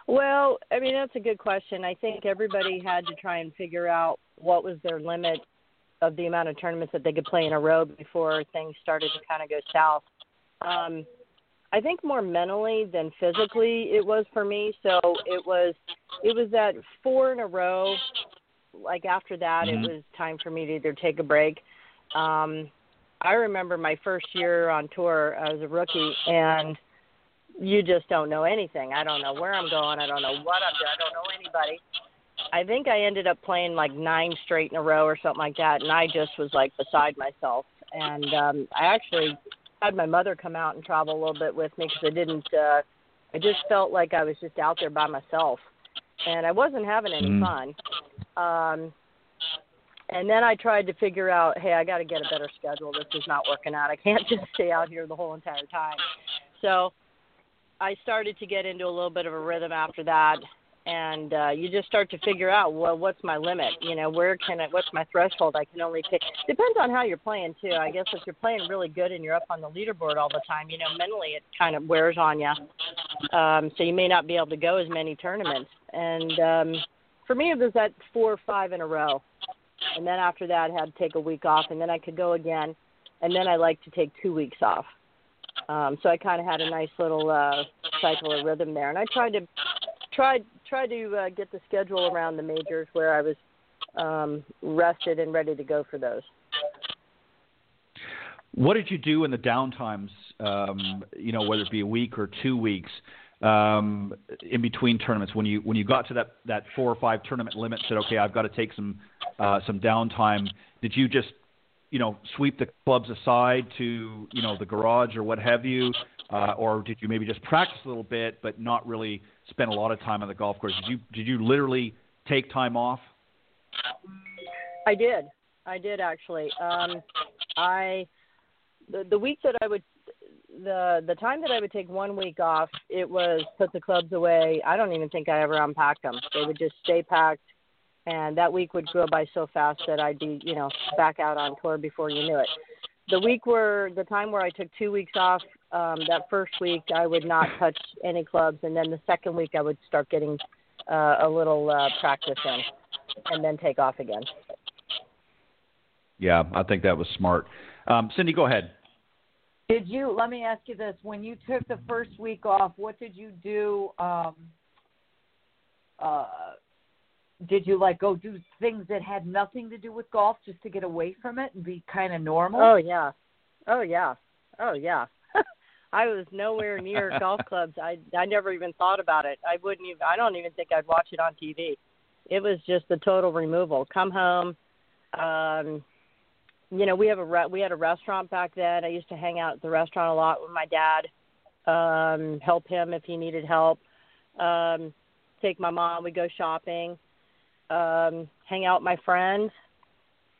E: Well, I mean that's a good question. I think everybody had to try and figure out what was their limit of the amount of tournaments that they could play in a row before things started to kind of go south. Um, I think more mentally than physically it was for me. So it was it was that four in a row. Like after that, mm-hmm. it was time for me to either take a break. Um, I remember my first year on tour as a rookie, and you just don't know anything. I don't know where I'm going. I don't know what I'm doing. I don't know anybody. I think I ended up playing like nine straight in a row or something like that, and I just was like beside myself. And um, I actually had my mother come out and travel a little bit with me because I didn't. uh I just felt like I was just out there by myself, and I wasn't having any mm. fun. Um, and then I tried to figure out, hey, I got to get a better schedule. This is not working out. I can't [laughs] just stay out here the whole entire time. So I started to get into a little bit of a rhythm after that, and uh, you just start to figure out well what's my limit? You know where can I what's my threshold I can only pick depends on how you're playing too. I guess if you're playing really good and you're up on the leaderboard all the time you know mentally it kind of wears on you um so you may not be able to go as many tournaments. And um for me it was that four or five in a row. And then after that I had to take a week off and then I could go again. And then I like to take two weeks off. Um so I kind of had a nice little uh cycle of rhythm there. And I tried to tried try to uh, get the schedule around the majors where I was um, rested and ready to go for those.
B: What did you do in the downtimes? Um, you know, whether it be a week or two weeks um, in between tournaments, when you when you got to that that four or five tournament limit, said, okay, I've got to take some uh, some downtime. Did you just you know, sweep the clubs aside to, you know, the garage or what have you, uh, or did you maybe just practice a little bit but not really spend a lot of time on the golf course? Did you did you literally take time off?
E: I did. I did actually. Um, I the the week that I would the the time that I would take one week off, it was put the clubs away. I don't even think I ever unpacked them. They would just stay packed, and that week would go by so fast that I'd be you know back out on tour before you knew it. The week where the time where I took two weeks off, um, that first week I would not touch any clubs, and then the second week I would start getting uh, a little uh, practice in, and then take off again.
B: Yeah, I think that was smart. Um, Cindy, go ahead.
C: Did you? Let me ask you this: When you took the first week off, what did you do? Um, uh, did you like go do things that had nothing to do with golf just to get away from it and be kind of normal?
E: Oh yeah, oh yeah, oh yeah. [laughs] I was nowhere near [laughs] golf clubs. I I never even thought about it. I wouldn't even. I don't even think I'd watch it on TV. It was just the total removal. Come home. Um, you know, we have a re- we had a restaurant back then. I used to hang out at the restaurant a lot with my dad. Um, help him if he needed help. Um, take my mom. We go shopping. Um, hang out with my friends.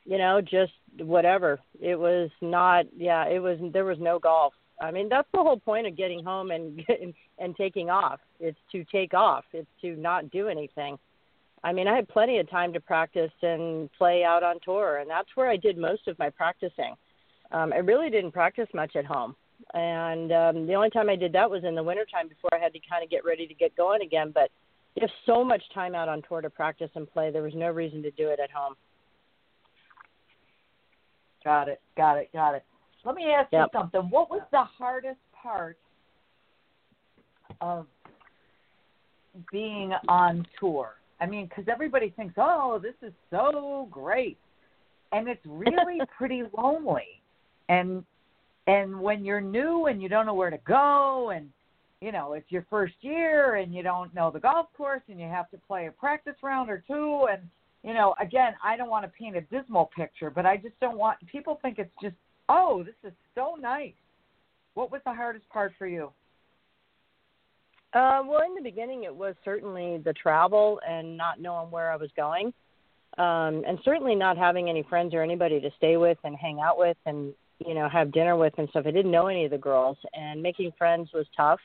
E: You know, just whatever. It was not. Yeah, it was. There was no golf. I mean, that's the whole point of getting home and [laughs] and, and taking off. It's to take off. It's to not do anything. I mean, I had plenty of time to practice and play out on tour, and that's where I did most of my practicing. Um, I really didn't practice much at home, and um, the only time I did that was in the wintertime before I had to kind of get ready to get going again. But you have so much time out on tour to practice and play. There was no reason to do it at home.
C: Got it. Got it. Got it. Let me ask
E: Yep.
C: you something. What was the hardest part of being on tour? I mean, because everybody thinks, "Oh, this is so great," and it's really [laughs] pretty lonely. And and when you're new and you don't know where to go, and you know it's your first year and you don't know the golf course, and you have to play a practice round or two, and you know, again, I don't want to paint a dismal picture, but I just don't want people think it's just, oh, this is so nice. What was the hardest part for you?
E: Uh, well, in the beginning, it was certainly the travel and not knowing where I was going, um, and certainly not having any friends or anybody to stay with and hang out with and you know have dinner with and stuff. I didn't know any of the girls, and making friends was tough.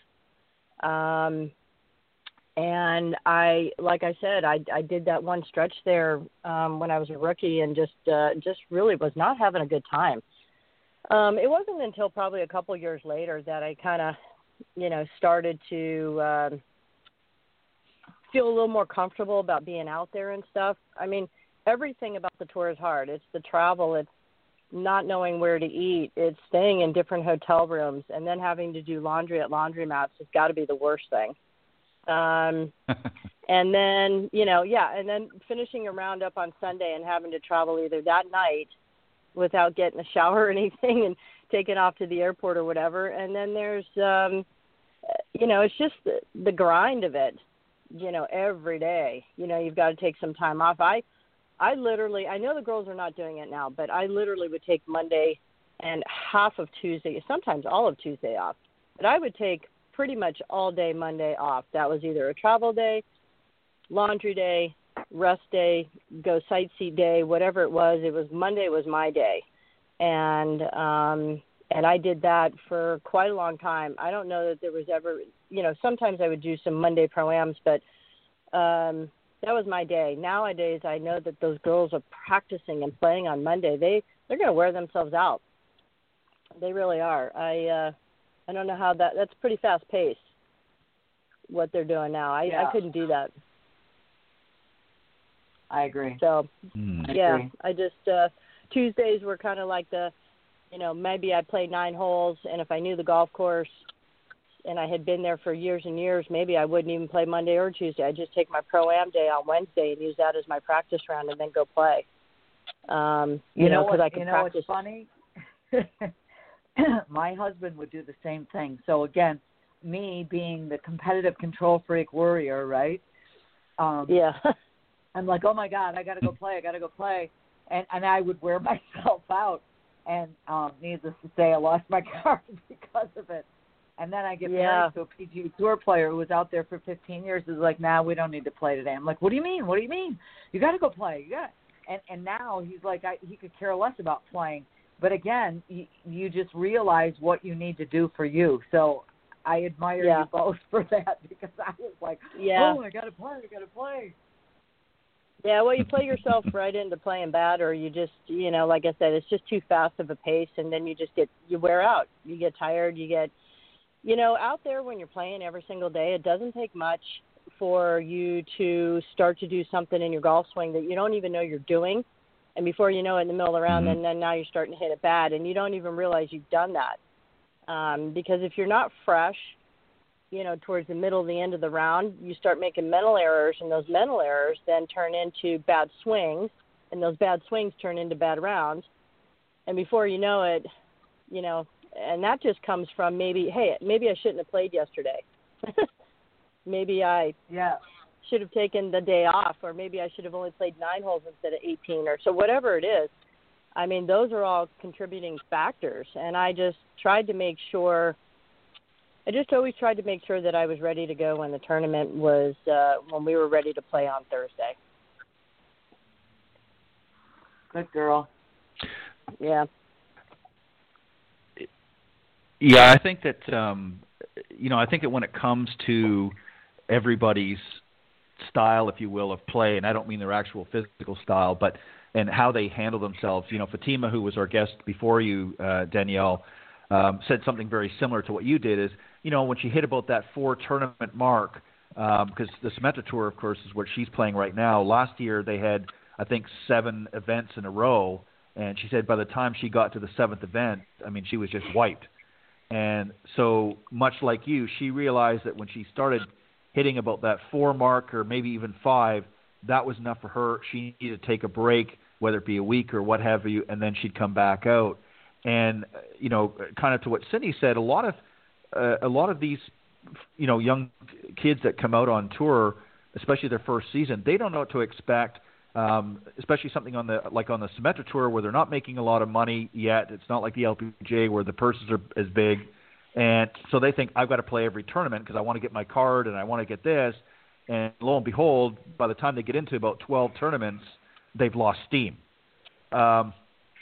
E: Um, and I, like I said, I I did that one stretch there um, when I was a rookie, and just uh, just really was not having a good time. Um, it wasn't until probably a couple years later that I kind of you know, started to um, feel a little more comfortable about being out there and stuff. I mean, everything about the tour is hard. It's the travel, it's not knowing where to eat, it's staying in different hotel rooms, and then having to do laundry at laundromats has got to be the worst thing. Um, [laughs] and then, you know, yeah, and then finishing a roundup on Sunday and having to travel either that night without getting a shower or anything [laughs] and taken off to the airport or whatever. And then there's, um, you know, it's just the, the grind of it. You know, every day. You know, you've got to take some time off. I, I literally, I know the girls are not doing it now, but I literally would take Monday and half of Tuesday, sometimes all of Tuesday off. But I would take pretty much all day Monday off. That was either a travel day, laundry day, rest day, go sightsee day, whatever it was. It was Monday was my day and um and I did that for quite a long time. I don't know that there was ever, you know, sometimes I would do some Monday proams, but um that was my day. Nowadays, I know that those girls are practicing and playing on Monday. They they're going to wear themselves out. They really are. I uh I don't know how that that's pretty fast paced what they're doing now. I
C: Yeah.
E: I couldn't do that.
C: I agree.
E: So.
C: I
E: yeah,
C: agree.
E: I just uh Tuesdays were kind of like the, you know, maybe I played nine holes, and if I knew the golf course, and I had been there for years and years, maybe I wouldn't even play Monday or Tuesday. I'd just take my pro am day on Wednesday and use that as my practice round, and then go play. Um, you,
C: You
E: know, because? I could
C: you know
E: practice.
C: what's funny? [coughs] My husband would do the same thing. So again, me being the competitive control freak warrior, right? Um,
E: Yeah, [laughs]
C: I'm like, oh my god, I gotta go play, I gotta go play, and and I would wear [laughs] myself out. and um, needless to say, I lost my [laughs] card because of it. And then I get
E: Yeah.
C: married to a PGA Tour player who was out there for 15 years. Is like, now nah, we don't need to play today. I'm like, what do you mean? What do you mean? You got to go play. You got. And and now he's like, I, he could care less about playing. But again, you, you just realize what you need to do for you. So I admire
E: Yeah.
C: you both [laughs] for that because I was like,
E: Yeah.
C: oh, I got to play. I got to play.
E: Yeah, well, you play yourself [laughs] right into playing bad, or you just, you know, like I said, it's just too fast of a pace, and then you just get you wear out. You get tired. You get, you know, out there when you're playing every single day. It doesn't take much for you to start to do something in your golf swing that you don't even know you're doing, and before you know it, in the middle of the round,
B: Mhm.
E: then then now you're starting to hit it bad, and you don't even realize you've done that. Um, because if you're not fresh, you know, towards the middle of the end of the round, you start making mental errors, and those mental errors then turn into bad swings, and those bad swings turn into bad rounds. And before you know it, you know, and that just comes from maybe, hey, maybe I shouldn't have played yesterday. [laughs] maybe I
C: Yeah.
E: should have taken the day off, or maybe I should have only played nine holes instead of 18, or so whatever it is. I mean, those are all contributing factors, and I just tried to make sure. I just always tried to make sure that I was ready to go when the tournament was uh, when we were ready to play on Thursday.
C: Good girl.
E: Yeah.
B: Yeah, I think that um, you know, I think that when it comes to everybody's style, if you will, of play, and I don't mean their actual physical style, but and how they handle themselves. You know, Fatima, who was our guest before you, uh, Danielle, um, said something very similar to what you did. Is you know when she hit about that four tournament mark, because the Symetra Tour, of course, is what she's playing right now. Last year they had, I think, seven events in a row, and she said by the time she got to the seventh event, I mean, she was just wiped. And so, much like you, she realized that when she started hitting about that four mark or maybe even five, that was enough for her. She needed to take a break, whether it be a week or what have you, and then she'd come back out. And uh, you know, kind of to what Cindy said, a lot of uh, a lot of these, you know, young kids that come out on tour, especially their first season, they don't know what to expect. Um, especially something on the like on the Symetra tour where they're not making a lot of money yet. It's not like the LPGA where the purses are as big, and so they think I've got to play every tournament because I want to get my card and I want to get this. And lo and behold, by the time they get into about 12 tournaments, they've lost steam. Um,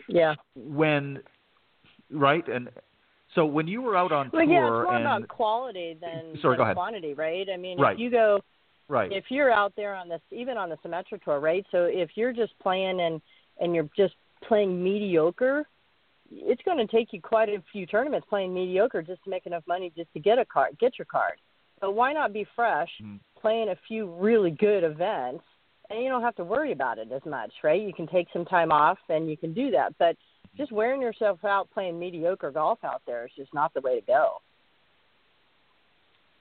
E: Yeah.
B: when right and so when you were out on
E: Well,
B: tour
E: yeah, it's more
B: and
E: about quality than,
B: Sorry,
E: than
B: go ahead.
E: quantity, right? I mean,
B: Right.
E: if you go
B: right
E: if you're out there on this even on the Symetra tour, right? So if you're just playing and and you're just playing mediocre, it's going to take you quite a few tournaments playing mediocre just to make enough money just to get a card, get your card. So why not be fresh,
B: Mhm.
E: playing a few really good events, and you don't have to worry about it as much, right? You can take some time off and you can do that, but just wearing yourself out playing mediocre golf out there is just not the way to go.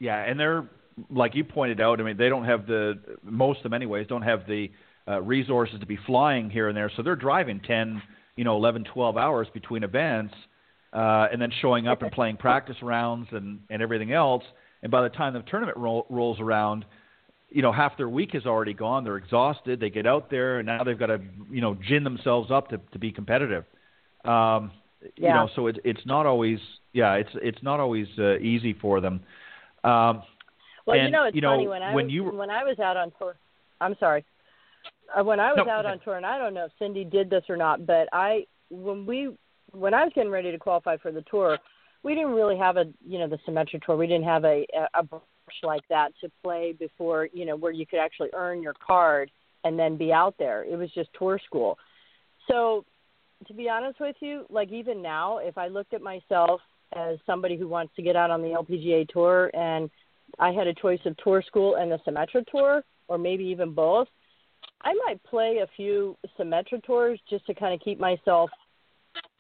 B: yeah and they're like you pointed out i mean they don't have the most of them anyways don't have the uh, resources to be flying here and there. So they're driving 10 you know 11 12 hours between events uh, and then showing up and playing practice rounds and and everything else. And by the time the tournament roll, rolls around you know half their week is already gone. They're exhausted. They get out there and now they've got to you know gin themselves up to to be competitive. Um you know so it, it's not always yeah it's it's not always uh, easy for them. Um
E: Well, you know, it's
B: you know,
E: funny when I
B: when
E: was,
B: you were-
E: when I was out on tour. I'm sorry. Uh, when I was
B: No,
E: out on tour, and I don't know if Cindy did this or not, but I when we when I was getting ready to qualify for the tour, we didn't really have a you know the Symetra tour. We didn't have a a brush like that to play before you know where you could actually earn your card and then be out there. It was just tour school. So to be honest with you, like even now, if I looked at myself as somebody who wants to get out on the LPGA tour and I had a choice of tour school and the Symetra tour, or maybe even both, I might play a few Symetra tours just to kind of keep myself,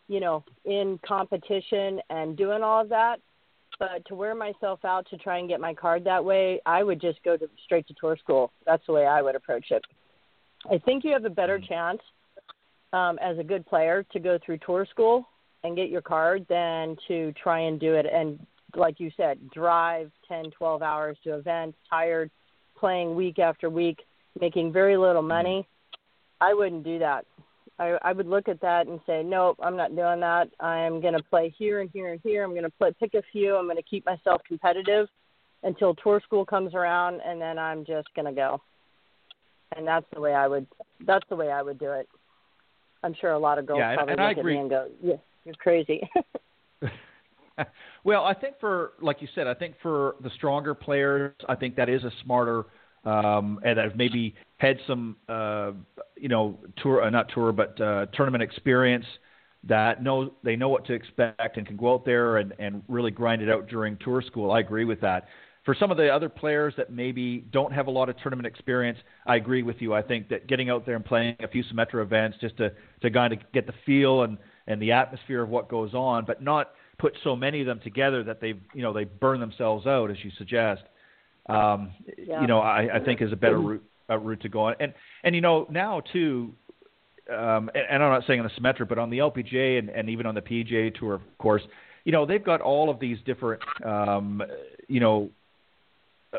E: you know, in competition and doing all of that. But to wear myself out to try and get my card that way, I would just go to straight to tour school. That's the way I would approach it. I think you have a better chance um, as a good player to go through tour school and get your card than to try and do it and like you said drive 10 12 hours to events tired playing week after week making very little money i wouldn't do that I, I would look at that and say, nope, I'm not doing that. I am going to play here and here and here. I'm going to play, pick a few. I'm going to keep myself competitive until tour school comes around, and then I'm just going to go. And that's the way I would. That's the way I would do it. I'm sure a lot of girls
B: yeah,
E: probably
B: and
E: look
B: I
E: at me and go, "Yeah, you're crazy." [laughs] [laughs] [laughs]
B: well, I think for like you said, I think for the stronger players, I think that is a smarter um, and that have maybe had some uh, you know tour uh, not tour but uh, tournament experience that know they know what to expect and can go out there and, and really grind it out during tour school. I agree with that. For some of the other players that maybe don't have a lot of tournament experience, I agree with you. I think that getting out there and playing a few Symetra events just to, to kind of get the feel and, and the atmosphere of what goes on, but not put so many of them together that they you know they burn themselves out as you suggest. Um,
E: Yeah.
B: You know, I, I think is a better route a route to go on. And and you know now too, um, and, and I'm not saying on the Symetra, but on the LPGA and, and even on the PGA Tour, of course, you know they've got all of these different, um, you know,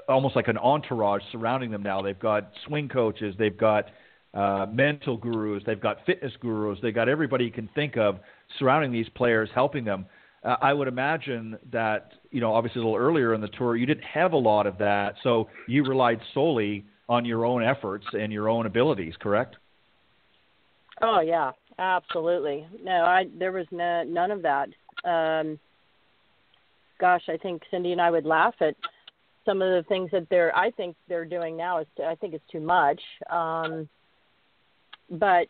B: almost like an entourage surrounding them now. They've got swing coaches, they've got uh, mental gurus, they've got fitness gurus, they've got everybody you can think of surrounding these players, helping them. Uh, I would imagine that you know, obviously a little earlier in the tour, you didn't have a lot of that, so you relied solely on your own efforts and your own abilities. Correct?
E: Oh yeah, absolutely. No, I there was no, none of that. Um, gosh, I think Cindy and I would laugh at some of the things that they're. I think they're doing now is. I think it's too much. Um, but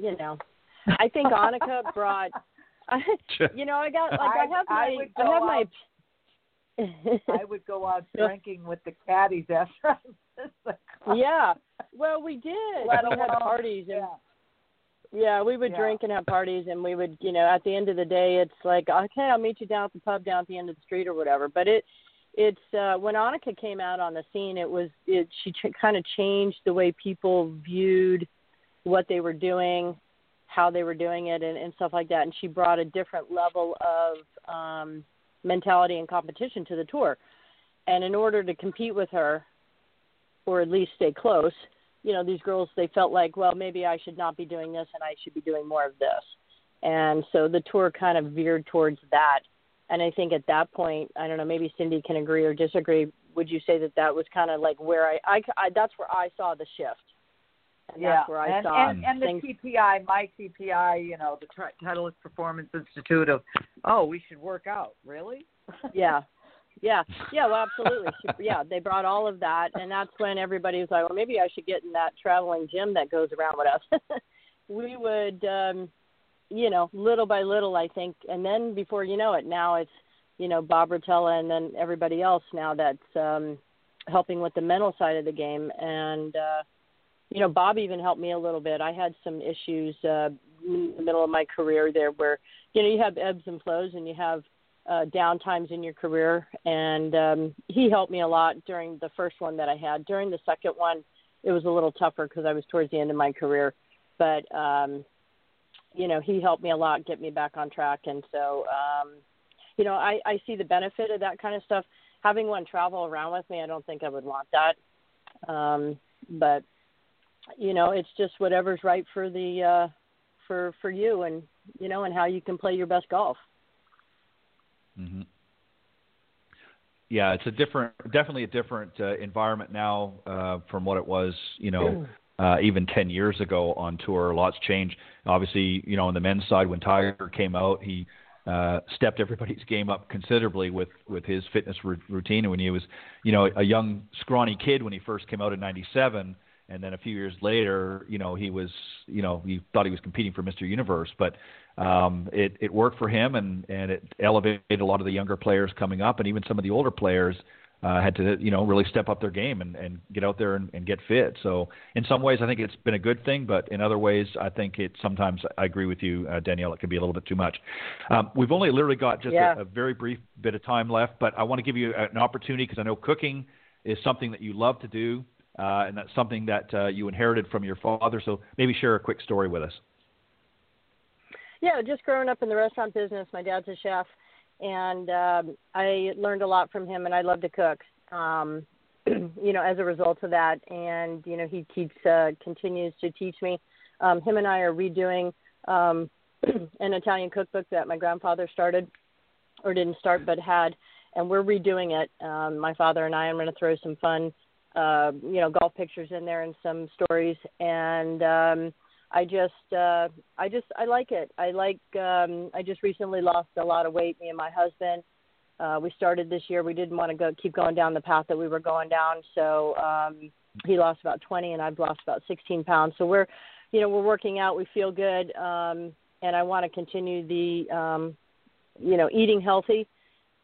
E: you know, I think [laughs] Annika brought. [laughs] you know, I got like I,
C: I-
E: have
C: I
E: my I, have my.
C: I [laughs] would go out drinking with the caddies after I call. [laughs]
E: yeah. Well, we did.
C: Let
E: we had parties and
C: Yeah.
E: Yeah, we would
C: Yeah.
E: drink and have parties, and we would, you know, at the end of the day, it's like, okay, I'll meet you down at the pub down at the end of the street or whatever. But it, it's uh, when Annika came out on the scene, it was, it she ch- kind of changed the way people viewed what they were doing, how they were doing it, and, and stuff like that. And she brought a different level of um, mentality and competition to the tour. And in order to compete with her, or at least stay close, you know these girls they felt like well maybe i should not be doing this and i should be doing more of this and so the tour kind of veered towards that and i think at that point i don't know maybe cindy can agree or disagree would you say that that was kind of like where i i, I that's where i saw the shift and
C: yeah,
E: that's where i
C: and,
E: saw
C: and, and the TPI, my TPI, you know, the Titleist Performance Institute of, oh, we should work out. Really? [laughs]
E: yeah yeah [laughs] yeah well absolutely She, yeah they brought all of that and that's when everybody was like well maybe i should get in that traveling gym that goes around with us [laughs] we would um you know little by little i think and then before you know it now it's you know bob rotella and then everybody else now that's um helping with the mental side of the game and uh you know bob even helped me a little bit. I had some issues uh in the middle of my career there where you know you have ebbs and flows and you have uh, down times in your career, and um, he helped me a lot during the first one that I had. During the second one, it was a little tougher because I was towards the end of my career, but um, you know he helped me a lot, get me back on track, and so um, you know I, I see the benefit of that kind of stuff. Having one travel around with me, I don't think I would want that, um, but you know it's just whatever's right for the uh, for for you, and you know, and how you can play your best golf.
B: hmm Yeah, it's a different, definitely a different uh, environment now uh, from what it was, you know, uh, even 10 years ago on tour. Lots changed. Obviously, you know, on the men's side, when Tiger came out, he uh, stepped everybody's game up considerably with with his fitness r- routine. And when he was, you know, a young scrawny kid when he first came out in '97, and then a few years later, you know, he was, you know, he thought he was competing for Mr. Universe, but um, it it worked for him, and and it elevated a lot of the younger players coming up, and even some of the older players uh, had to, you know, really step up their game and, and get out there and, and get fit. So in some ways, I think it's been a good thing, but in other ways, I think it sometimes I agree with you, uh, Danielle. It can be a little bit too much. Um, we've only literally got just
E: Yeah.
B: a, a very brief bit of time left, but I want to give you an opportunity because I know cooking is something that you love to do, uh, and that's something that uh, you inherited from your father. So maybe share a quick story with us.
E: Yeah, just growing up in the restaurant business, my dad's a chef, and um, I learned a lot from him, and I love to cook. Um, [clears throat] you know, as a result of that, and you know, he keeps uh, continues to teach me. Um, him and I are redoing um, [clears throat] an Italian cookbook that my grandfather started, or didn't start, but had, and we're redoing it. Um, my father and I. I'm going to throw some fun, uh, you know, golf pictures in there and some stories, and um, I just, uh, I just, I like it. I like. Um, I just recently lost a lot of weight. Me and my husband. Uh, we started this year. We didn't want to go keep going down the path that we were going down, so um, he lost about 20, and I've lost about 16 pounds. So we're, you know, we're working out. We feel good, um, and I want to continue the, um, you know, eating healthy,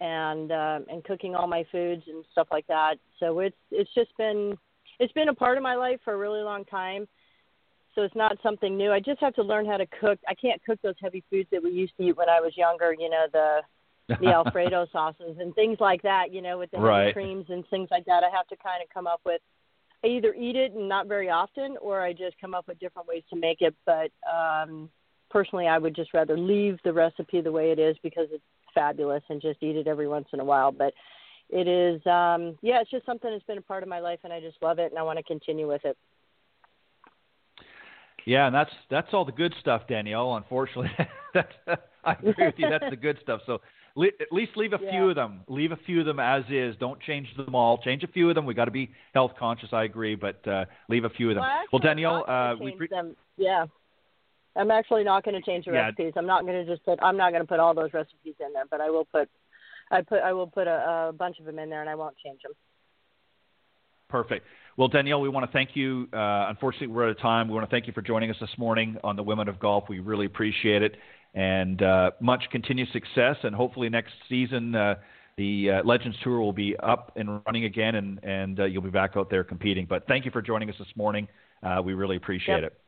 E: and uh, and cooking all my foods and stuff like that. So it's it's just been it's been a part of my life for a really long time. So it's not something new. I just have to learn how to cook. I can't cook those heavy foods that we used to eat when I was younger. You know the the [laughs] Alfredo sauces and things like that, you know, with the
B: right.
E: creams and things like that. I have to kind of come up with I either eat it and not very often or I just come up with different ways to make it, but um personally I would just rather leave the recipe the way it is because it's fabulous and just eat it every once in a while, but it is um yeah, it's just something that's been a part of my life and I just love it and I want to continue with it.
B: Yeah, and that's that's all the good stuff, Danielle. Unfortunately, [laughs] that's, [laughs] I agree with you. That's the good stuff. So le- at least leave a
E: Yeah.
B: few of them. Leave a few of them as is. Don't change them all. Change a few of them. We got to be health conscious. I agree, but uh, leave a few of them.
E: Well,
B: Well, Danielle, uh, we pre-
E: them. Yeah. I'm actually not going to change the
B: Yeah.
E: recipes. I'm not going to just put. I'm not going to put all those recipes in there, but I will put. I put. I will put a, a bunch of them in there, and I won't change them.
B: Perfect. Well, Danielle, we want to thank you. Uh, unfortunately, we're out of time. We want to thank you for joining us this morning on the Women of Golf. We really appreciate it, and uh, much continued success. And hopefully, next season, uh, the uh, Legends Tour will be up and running again, and and uh, you'll be back out there competing. But thank you for joining us this morning. Uh, we really appreciate
E: Yep.
B: it.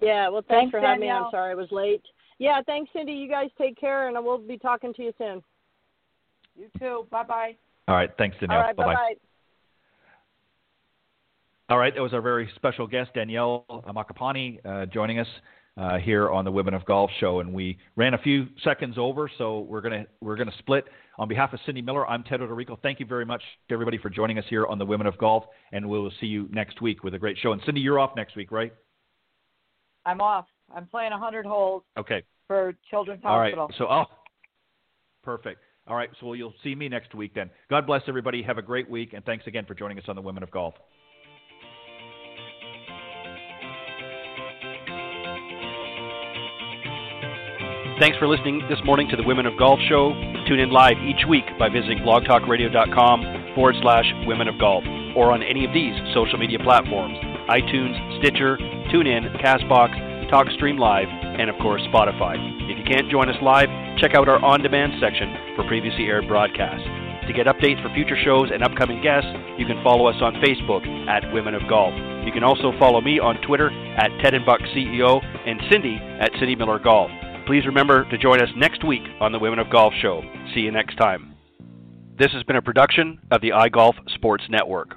E: Yeah. Well, thanks,
C: Thanks,
E: for having me. I'm sorry I was late. Yeah. Thanks, Cindy. You guys take care, and we'll be talking to you soon.
C: You too. Bye bye.
B: All right. Thanks, Danielle.
E: All right.
B: Bye-bye.
E: Bye bye.
B: All right, that was our very special guest, Danielle Ammaccapane, uh, joining us uh, here on the Women of Golf show, and we ran a few seconds over, so we're gonna we're gonna split. On behalf of Cindy Miller, I'm Ted Odorico. Thank you very much to everybody for joining us here on the Women of Golf, and we'll see you next week with a great show. And Cindy, you're off next week, right?
C: I'm off. I'm playing 100 holes
B: Okay.
C: for Children's
B: All right.
C: Hospital.
B: So, oh, perfect. All right. So you'll see me next week then. God bless everybody. Have a great week, and thanks again for joining us on the Women of Golf.
F: Thanks for listening this morning to the Women of Golf Show. Tune in live each week by visiting blogtalkradio.com forward slash Women of Golf or on any of these social media platforms iTunes, Stitcher, TuneIn, Castbox, TalkStream Live, and of course Spotify. If you can't join us live, check out our on demand section for previously aired broadcasts. To get updates for future shows and upcoming guests, you can follow us on Facebook at Women of Golf. You can also follow me on Twitter at Ted and Buck CEO and Cindy at Cindy Miller Golf. Please remember to join us next week on the Women of Golf Show. See you next time. This has been a production of the iGolf Sports Network.